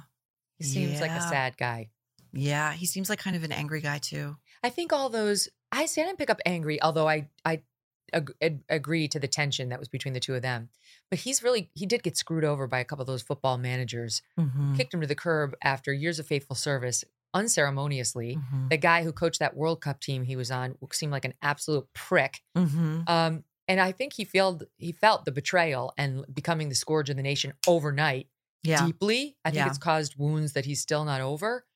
He seems like a sad guy. Yeah. He seems like kind of an angry guy too. I think all those I say I didn't pick up angry, although I I ag- ag- agree to the tension that was between the two of them. But he's really he did get screwed over by a couple of those football managers. Mhm. Kicked him to the curb after years of faithful service, unceremoniously. Mhm. The guy who coached that World Cup team he was on seemed like an absolute prick. Mhm. Um, and I think he felt he felt the betrayal and becoming the scourge of the nation overnight Yeah. deeply. I think Yeah. it's caused wounds that he's still not over.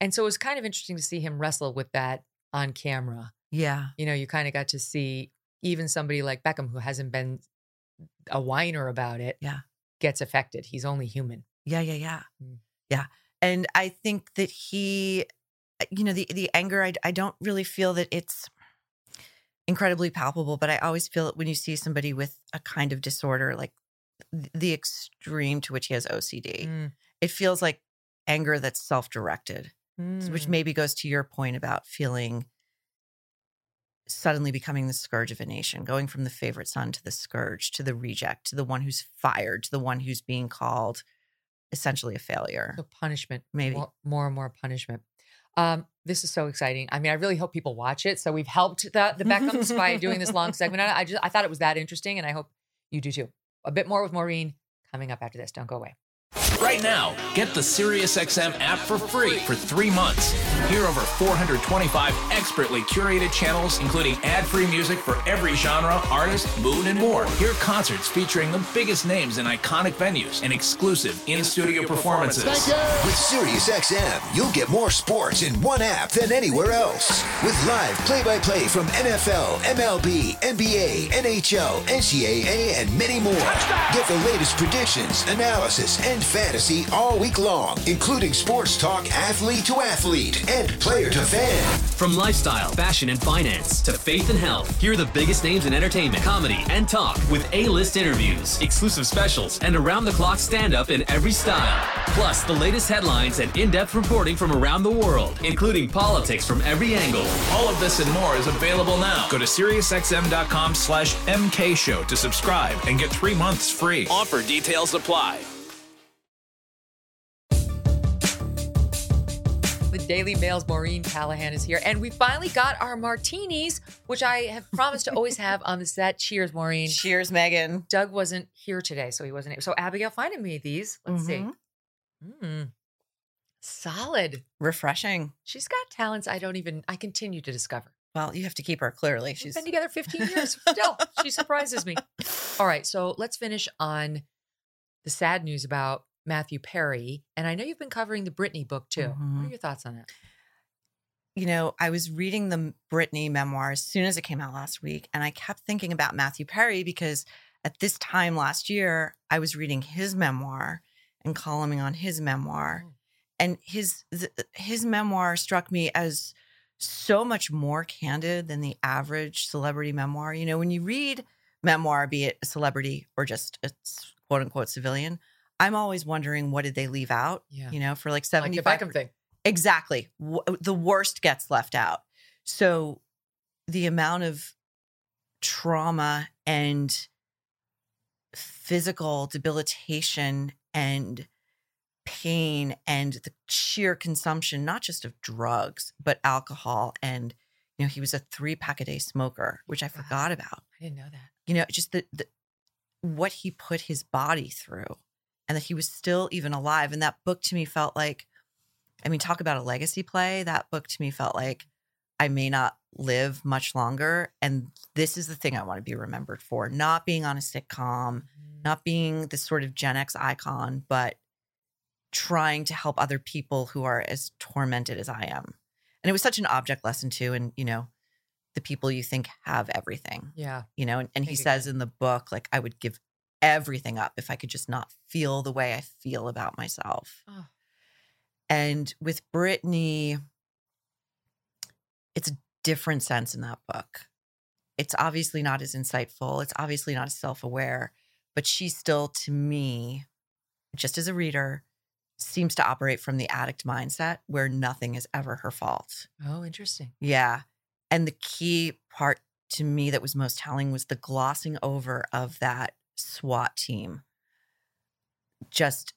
And so it was kind of interesting to see him wrestle with that on camera. Yeah. You know, you kind of got to see even somebody like Beckham who hasn't been a whiner about it Yeah. gets affected. He's only human. Yeah, yeah, yeah. Mm. Yeah. And I think that he you know the the anger I I don't really feel that it's incredibly palpable, but I always feel it when you see somebody with a kind of disorder like the extreme to which he has OCD. Mm. It feels like anger that's self-directed, which Mm. maybe goes to your point about feeling suddenly becoming the scourge of a nation, going from the favorite son to the scourge, to the reject, to the one who's fired, to the one who's being called essentially a failure. So punishment, Maybe. more, more and more punishment. Um, this is so exciting. I mean, I really hope people watch it. So we've helped the the Beckhams by doing this long segment. I just I thought it was that interesting, and I hope you do too. A bit more with Maureen coming up after this. Don't go away. Right now, get the SiriusXM app for free for three months. Hear over 425 expertly curated channels, including ad-free music for every genre, artist, mood, and more. Hear concerts featuring the biggest names in iconic venues and exclusive in-studio performances. With SiriusXM, you'll get more sports in one app than anywhere else. With live play-by-play from NFL, MLB, NBA, NHL, NCAA, and many more. Get the latest predictions, analysis, and fantasy all week long, including sports talk athlete to athlete and player to fan. From lifestyle, fashion, and finance to faith and health, hear the biggest names in entertainment, comedy, and talk with A-list interviews, exclusive specials, and around-the-clock stand-up in every style. Plus, the latest headlines and in-depth reporting from around the world, including politics from every angle. All of this and more is available now. Go to SiriusXM.com slash MK Show to subscribe and get three months free. Offer details apply. Daily Mail's Maureen Callahan is here, and we finally got our martinis, which I have promised to always have on the set. Cheers, Maureen. Cheers, Megyn. Doug wasn't here today, so he wasn't. So Abigail finding me these. Let's see. Mhm. Mm. Solid. Refreshing. She's got talents I don't even. I continue to discover. Well, you have to keep her clearly. We've She's been together 15 years. Still, she surprises me. All right, so let's finish on the sad news about Matthew Perry, and I know you've been covering the Britney book too. What Mhm. are your thoughts on it? you know, I was reading the Britney memoir as soon as it came out last week, and I kept thinking about Matthew Perry because at this time last year, I was reading his memoir and columning on his memoir, and his his memoir struck me as so much more candid than the average celebrity memoir. You know, when you read memoir, be it a celebrity or just a quote unquote civilian, I'm always wondering what did they leave out? Yeah. You know, for like Like seventy the Beckham thing. Exactly. W- uh, the worst gets left out. So the amount of trauma and physical debilitation and pain and the sheer consumption, not just of drugs, but alcohol. And, you know, he was a three pack a day smoker, which I forgot about. I didn't know that. You know, just the, the what he put his body through and that he was still even alive. And that book to me felt like, I mean, talk about a legacy play. That book to me felt like I may not live much longer. And this is the thing I want to be remembered for not being on a sitcom, not being this sort of Gen X icon, but trying to help other people who are as tormented as I am. And it was such an object lesson, too. And, you know, the people you think have everything, Yeah. you know, and, and he says in the book, like, I would give everything up if I could just not feel the way I feel about myself. Oh. And with Britney, it's a different sense in that book. It's obviously not as insightful. It's obviously not as self aware, but she still, to me, just as a reader, seems to operate from the addict mindset where nothing is ever her fault. Oh, interesting. Yeah. And the key part to me that was most telling was the glossing over of that SWAT team just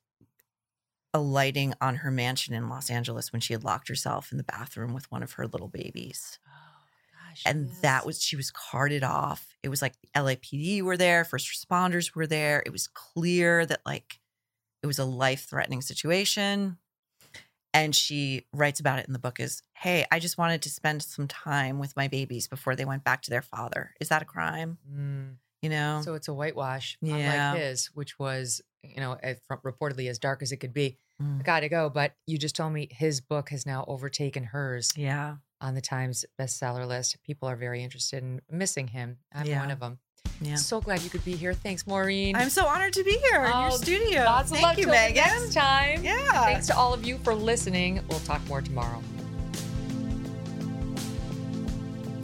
alighting on her mansion in Los Angeles when she had locked herself in the bathroom with one of her little babies. and that was, she was carted off. It was like LAPD were there, first responders were there. It was clear that, like, it was a life threatening situation. And she writes about it in the book is, hey, I just wanted to spend some time with my babies before they went back to their father. Is that a crime? Mm. You know? So it's a whitewash, Yeah. unlike his, which was, you know, reportedly as dark as it could be. Mm. I gotta go. But you just told me his book has now overtaken hers. Yeah. On the Times bestseller list. People are very interested in missing him. I'm Yeah. one of them. Yeah. So glad you could be here. Thanks, Maureen. I'm so honored to be here in your Oh, studio. Lots of Thank love you, Megyn. Next time. Yeah. Thanks to all of you for listening. We'll talk more tomorrow.